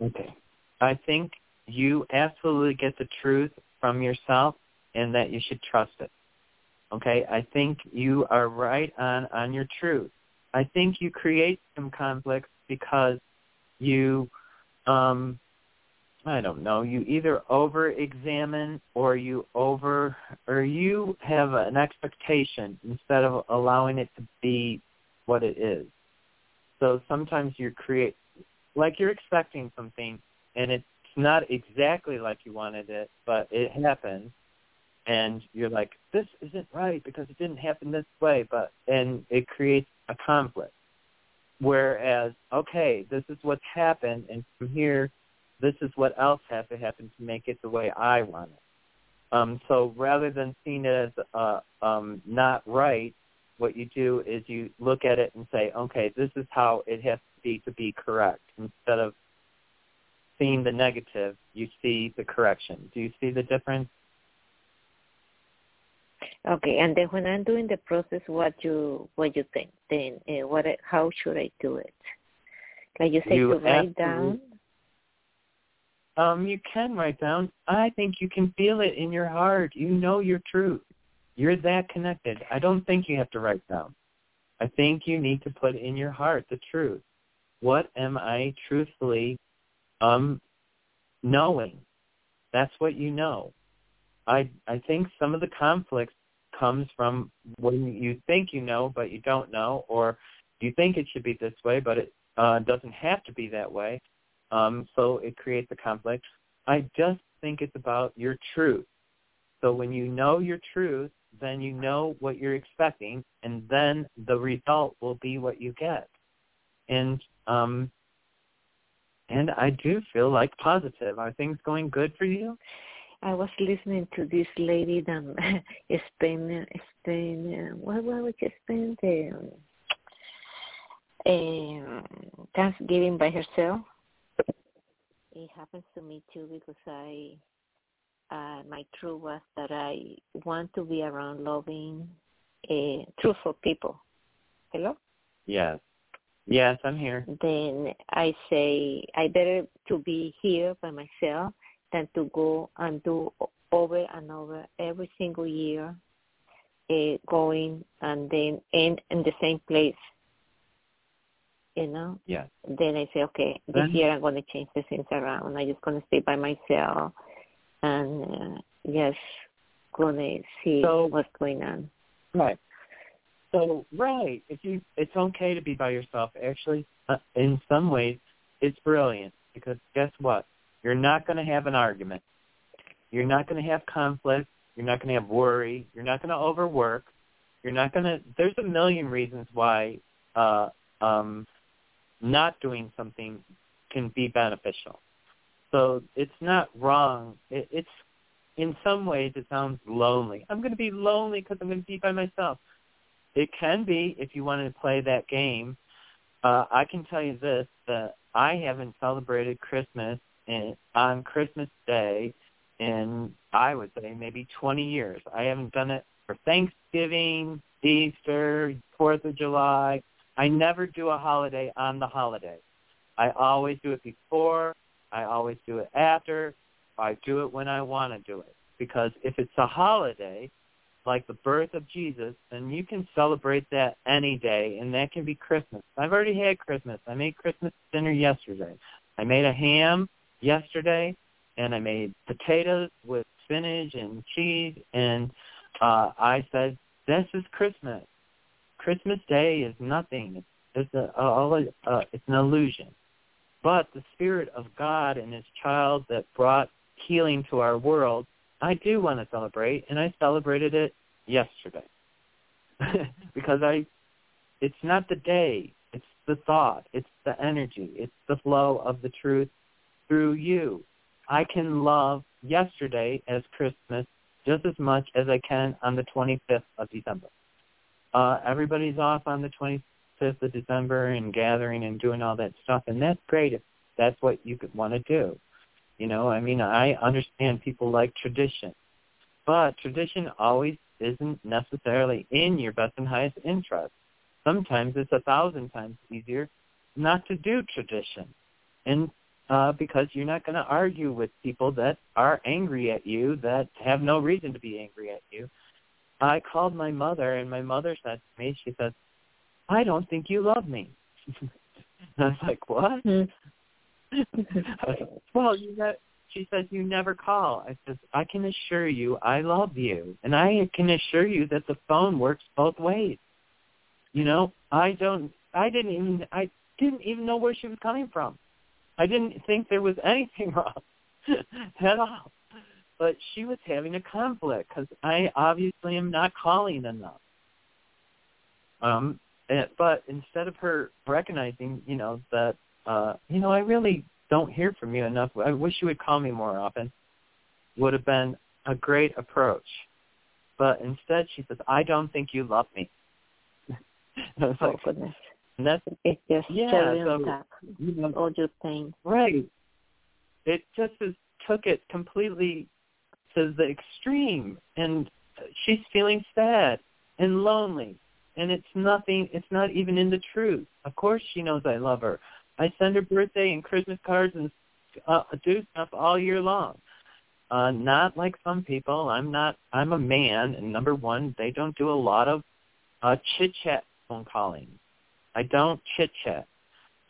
Okay. I think you absolutely get the truth from yourself, and that you should trust it. Okay. I think you are right on on your truth. I think you create some conflicts because you, um, I don't know, you either over examine or you over or you have an expectation instead of allowing it to be what it is. So sometimes you create like you're expecting something and it's not exactly like you wanted it, but it happens and you're like, This isn't right because it didn't happen this way but and it creates a conflict. Whereas, okay, this is what's happened and from here this is what else has to happen to make it the way I want it. Um, so rather than seeing it as uh, um, not right, what you do is you look at it and say, okay, this is how it has to be to be correct. Instead of seeing the negative, you see the correction. Do you see the difference? Okay, and then when I'm doing the process, what you what you think? Then uh, what? How should I do it? Like you say, You to write down. Um, you can write down. I think you can feel it in your heart. You know your truth. You're that connected. I don't think you have to write down. I think you need to put in your heart the truth. What am I truthfully um knowing? That's what you know. I I think some of the conflicts comes from when you think you know but you don't know or you think it should be this way but it uh doesn't have to be that way. Um so it creates a conflict. I just think it's about your truth. So when you know your truth, then you know what you're expecting and then the result will be what you get. And um and I do feel like positive. Are things going good for you? I was listening to this lady that spent uh, what was she spend the um, Thanksgiving by herself. It happens to me too because I uh, my truth was that I want to be around loving, uh, truthful people. Hello. Yes. Yes, I'm here. then I say I better to be here by myself than to go and do over and over every single year, uh, going and then end in the same place. You know. Yes. Then I say, okay, this Then- year I'm going to change the things around. I'm just going to stay by myself, and uh, yes, going to see So- what's going on. Right. So right, if you, it's okay to be by yourself. Actually, uh, in some ways, it's brilliant because guess what? You're not going to have an argument. You're not going to have conflict. You're not going to have worry. You're not going to overwork. You're not going to. There's a million reasons why uh, um, not doing something can be beneficial. So it's not wrong. It, it's in some ways it sounds lonely. I'm going to be lonely because I'm going to be by myself. It can be if you want to play that game. Uh, I can tell you this: that I haven't celebrated Christmas in, on Christmas Day in I would say maybe 20 years. I haven't done it for Thanksgiving, Easter, Fourth of July. I never do a holiday on the holiday. I always do it before. I always do it after. I do it when I want to do it. Because if it's a holiday, like the birth of Jesus, then you can celebrate that any day, and that can be Christmas. I've already had Christmas. I made Christmas dinner yesterday. I made a ham yesterday, and I made potatoes with spinach and cheese, and uh, I said, this is Christmas. Christmas Day is nothing. It's a, a, a, it's an illusion. But the Spirit of God and His child that brought healing to our world, I do want to celebrate, and I celebrated it yesterday because I. It's not the day. It's the thought. It's the energy. It's the flow of the truth through you. I can love yesterday as Christmas just as much as I can on the 25th of December. Uh, everybody's off on the 25th of December and gathering and doing all that stuff, and that's great if that's what you could want to do. You know, I mean, I understand people like tradition, but tradition always isn't necessarily in your best and highest interest. Sometimes it's a thousand times easier not to do tradition. And uh, because you're not going to argue with people that are angry at you, that have no reason to be angry at you. I called my mother, and my mother said to me, she said, I don't think you love me. I was like, what? Hmm. Was well, you know, she says, you never call. I said, I can assure you I love you. And I can assure you that the phone works both ways. You know, I don't, I didn't even, I didn't even know where she was coming from. I didn't think there was anything wrong at all. But she was having a conflict because I obviously am not calling enough. Um, and, but instead of her recognizing, you know, that, uh, you know, I really don't hear from you enough. I wish you would call me more often. Would have been a great approach. But instead, she says, "I don't think you love me." and I was oh like, goodness. And that's it's just yeah, so, top. You know, All your pain. Right. It just is, took it completely to the extreme, and she's feeling sad and lonely, and it's nothing. It's not even in the truth. Of course, she knows I love her. I send her birthday and Christmas cards and uh, do stuff all year long. Uh, not like some people. I'm not. I'm a man, and number one, they don't do a lot of uh, chit chat phone calling. I don't chit chat.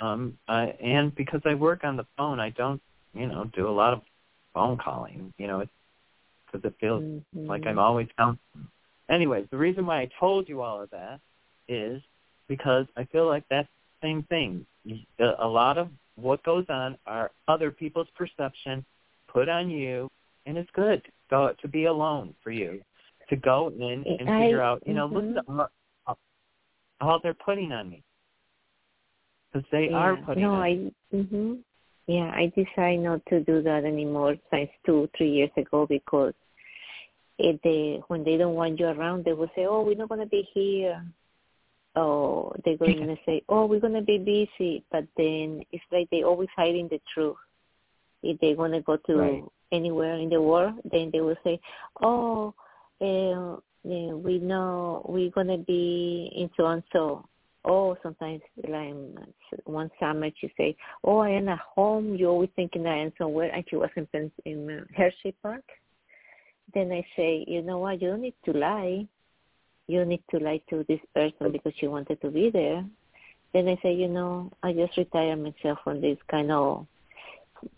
Um, I, and because I work on the phone, I don't, you know, do a lot of phone calling. You know, it's because it feels mm-hmm. like I'm always counseling. Anyways, the reason why I told you all of that is because I feel like that's the same thing. A lot of what goes on are other people's perception put on you, and it's good to go to be alone for you to go in and I, figure out. You know, mm-hmm. listen to all, all they're putting on me because they yeah. are putting. No, on I. me. hmm Yeah, I decided not to do that anymore since two, three years ago because if they when they don't want you around, they will say, "Oh, we're not going to be here." Oh, they're going to say, "Oh, we're going to be busy," but then it's like they always hiding the truth. If they're going to go to Right. anywhere in the world, then they will say, "Oh, uh, yeah, we know we're going to be in so and so." Oh, sometimes like one summer she say, "Oh, I am at home." You always thinking I am somewhere, and she was in in Hershey Park. Then I say, you know what? You don't need to lie. You don't need to lie to this person because she wanted to be there. Then I say, you know, I just retire myself from this kind of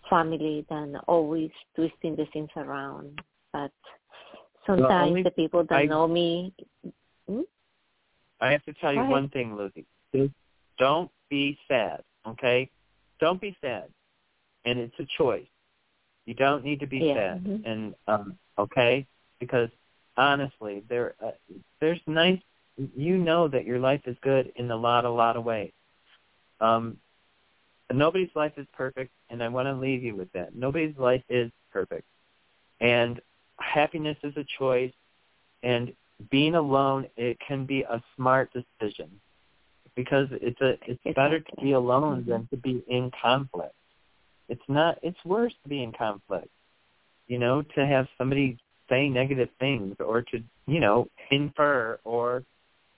family than always twisting the things around. But sometimes only- the people that I- know me, hmm? I have to tell you one thing, Lucy. Don't be sad, okay? Don't be sad. And it's a choice. You don't need to be Yeah. sad. Mhm. And um okay? Because honestly, there uh, there's nice you know that your life is good in a lot a lot of ways. Um nobody's life is perfect and I want to leave you with that. Nobody's life is perfect. And happiness is a choice and being alone it can be a smart decision because it's a it's better to be alone than to be in conflict it's not it's worse to be in conflict you know to have somebody say negative things or to you know infer or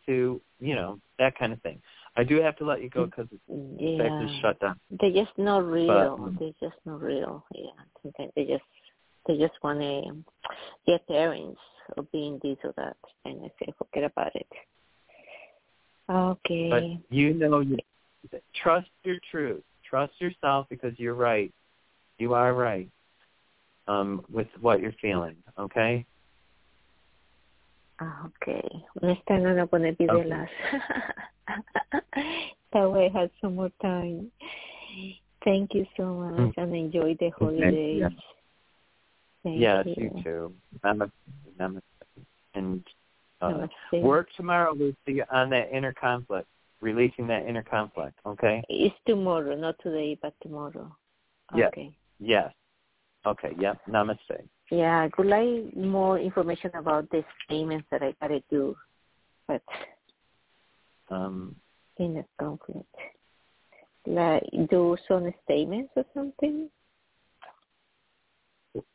to you know that kind of thing i do have to let you go because it's Yeah. actually shut down They're just not real. um, They're just not real. Yeah. They just they just want to get errands of being this or that, and I say forget about it. Okay. But you know, you trust your truth. Trust yourself because you're right. You are right um, with what you're feeling. Okay. Ah, okay. Next time I'm not gonna be the Okay. last. that way I have some more time. Thank you so much, and enjoy the holidays. Yeah. Thank yes, you. you too. Namaste. Namaste. And uh, Namaste. work tomorrow, Lucy, on that inner conflict, releasing that inner conflict. Okay. It's tomorrow, not today, but tomorrow. Yes. Okay. Yes. Okay. Yep. Namaste. Yeah, could I would like more information about the statements that I gotta do, but Um, in a conflict. Like do some statements or something.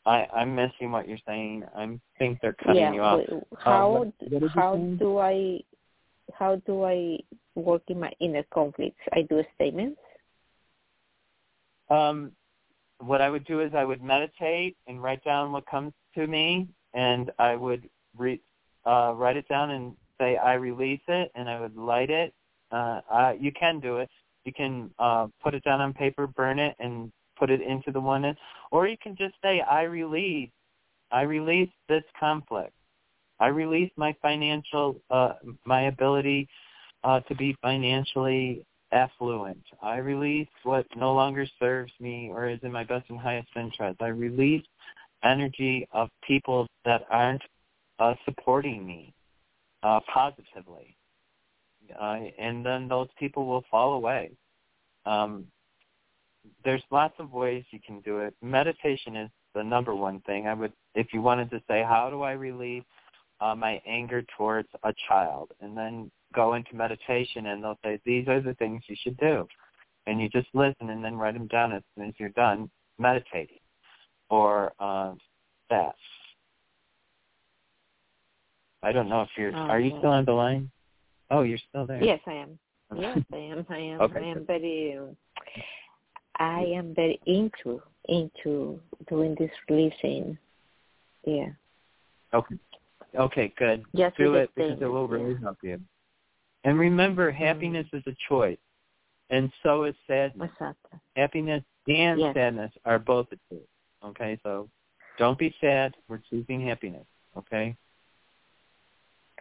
I I'm missing what you're saying. I think they're cutting yeah. you off. How what- what how do I how do I work in my inner conflicts? I do statements. Um, what I would do is I would meditate and write down what comes to me, and I would re- uh, write it down and say I release it, and I would light it. Uh, I, you can do it. You can uh, put it down on paper, burn it, and put it into the oneness, or you can just say I release. I release this conflict. I release my financial, uh, my ability uh, to be financially affluent. I release what no longer serves me or is in my best and highest interest. I release energy of people that aren't uh, supporting me uh, positively. Uh, and then those people will fall away. Um, there's lots of ways you can do it. Meditation is the number one thing. I would, if you wanted to say, how do I release uh, my anger towards a child, and then go into meditation, and they'll say, these are the things you should do, and you just listen and then write them down as soon as you're done meditating, or uh, that. I don't know if you're. Are you still on the line? Oh, you're still there. Yes, I am. Yes, I am. I am. Okay, I am very. um, I am very into into doing this releasing. Yeah. Okay. Okay, good. Just Do it because it will really yeah. help you. And remember, Mm-hmm. happiness is a choice, and so is sadness. Exactly. Happiness and Yes. sadness are both a choice. Okay, so don't be sad. We're choosing happiness. Okay.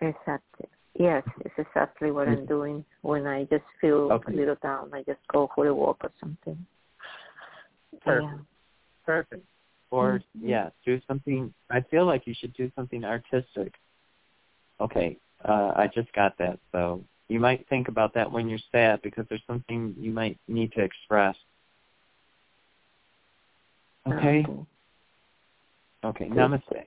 Exactly. Yes, it's exactly what I'm doing when I just feel Okay. a little down. I just go for a walk or something. Perfect. Yeah. Perfect. Or Mhm. yeah, do something. I feel like you should do something artistic. Okay, uh, I just got that. So you might think about that when you're sad because there's something you might need to express. Okay. Okay. Namaste.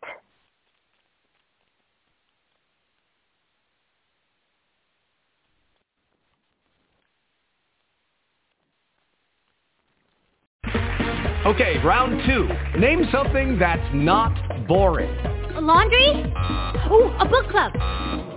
Okay, round two. Name something that's not boring. A laundry? Uh. Ooh, a book club.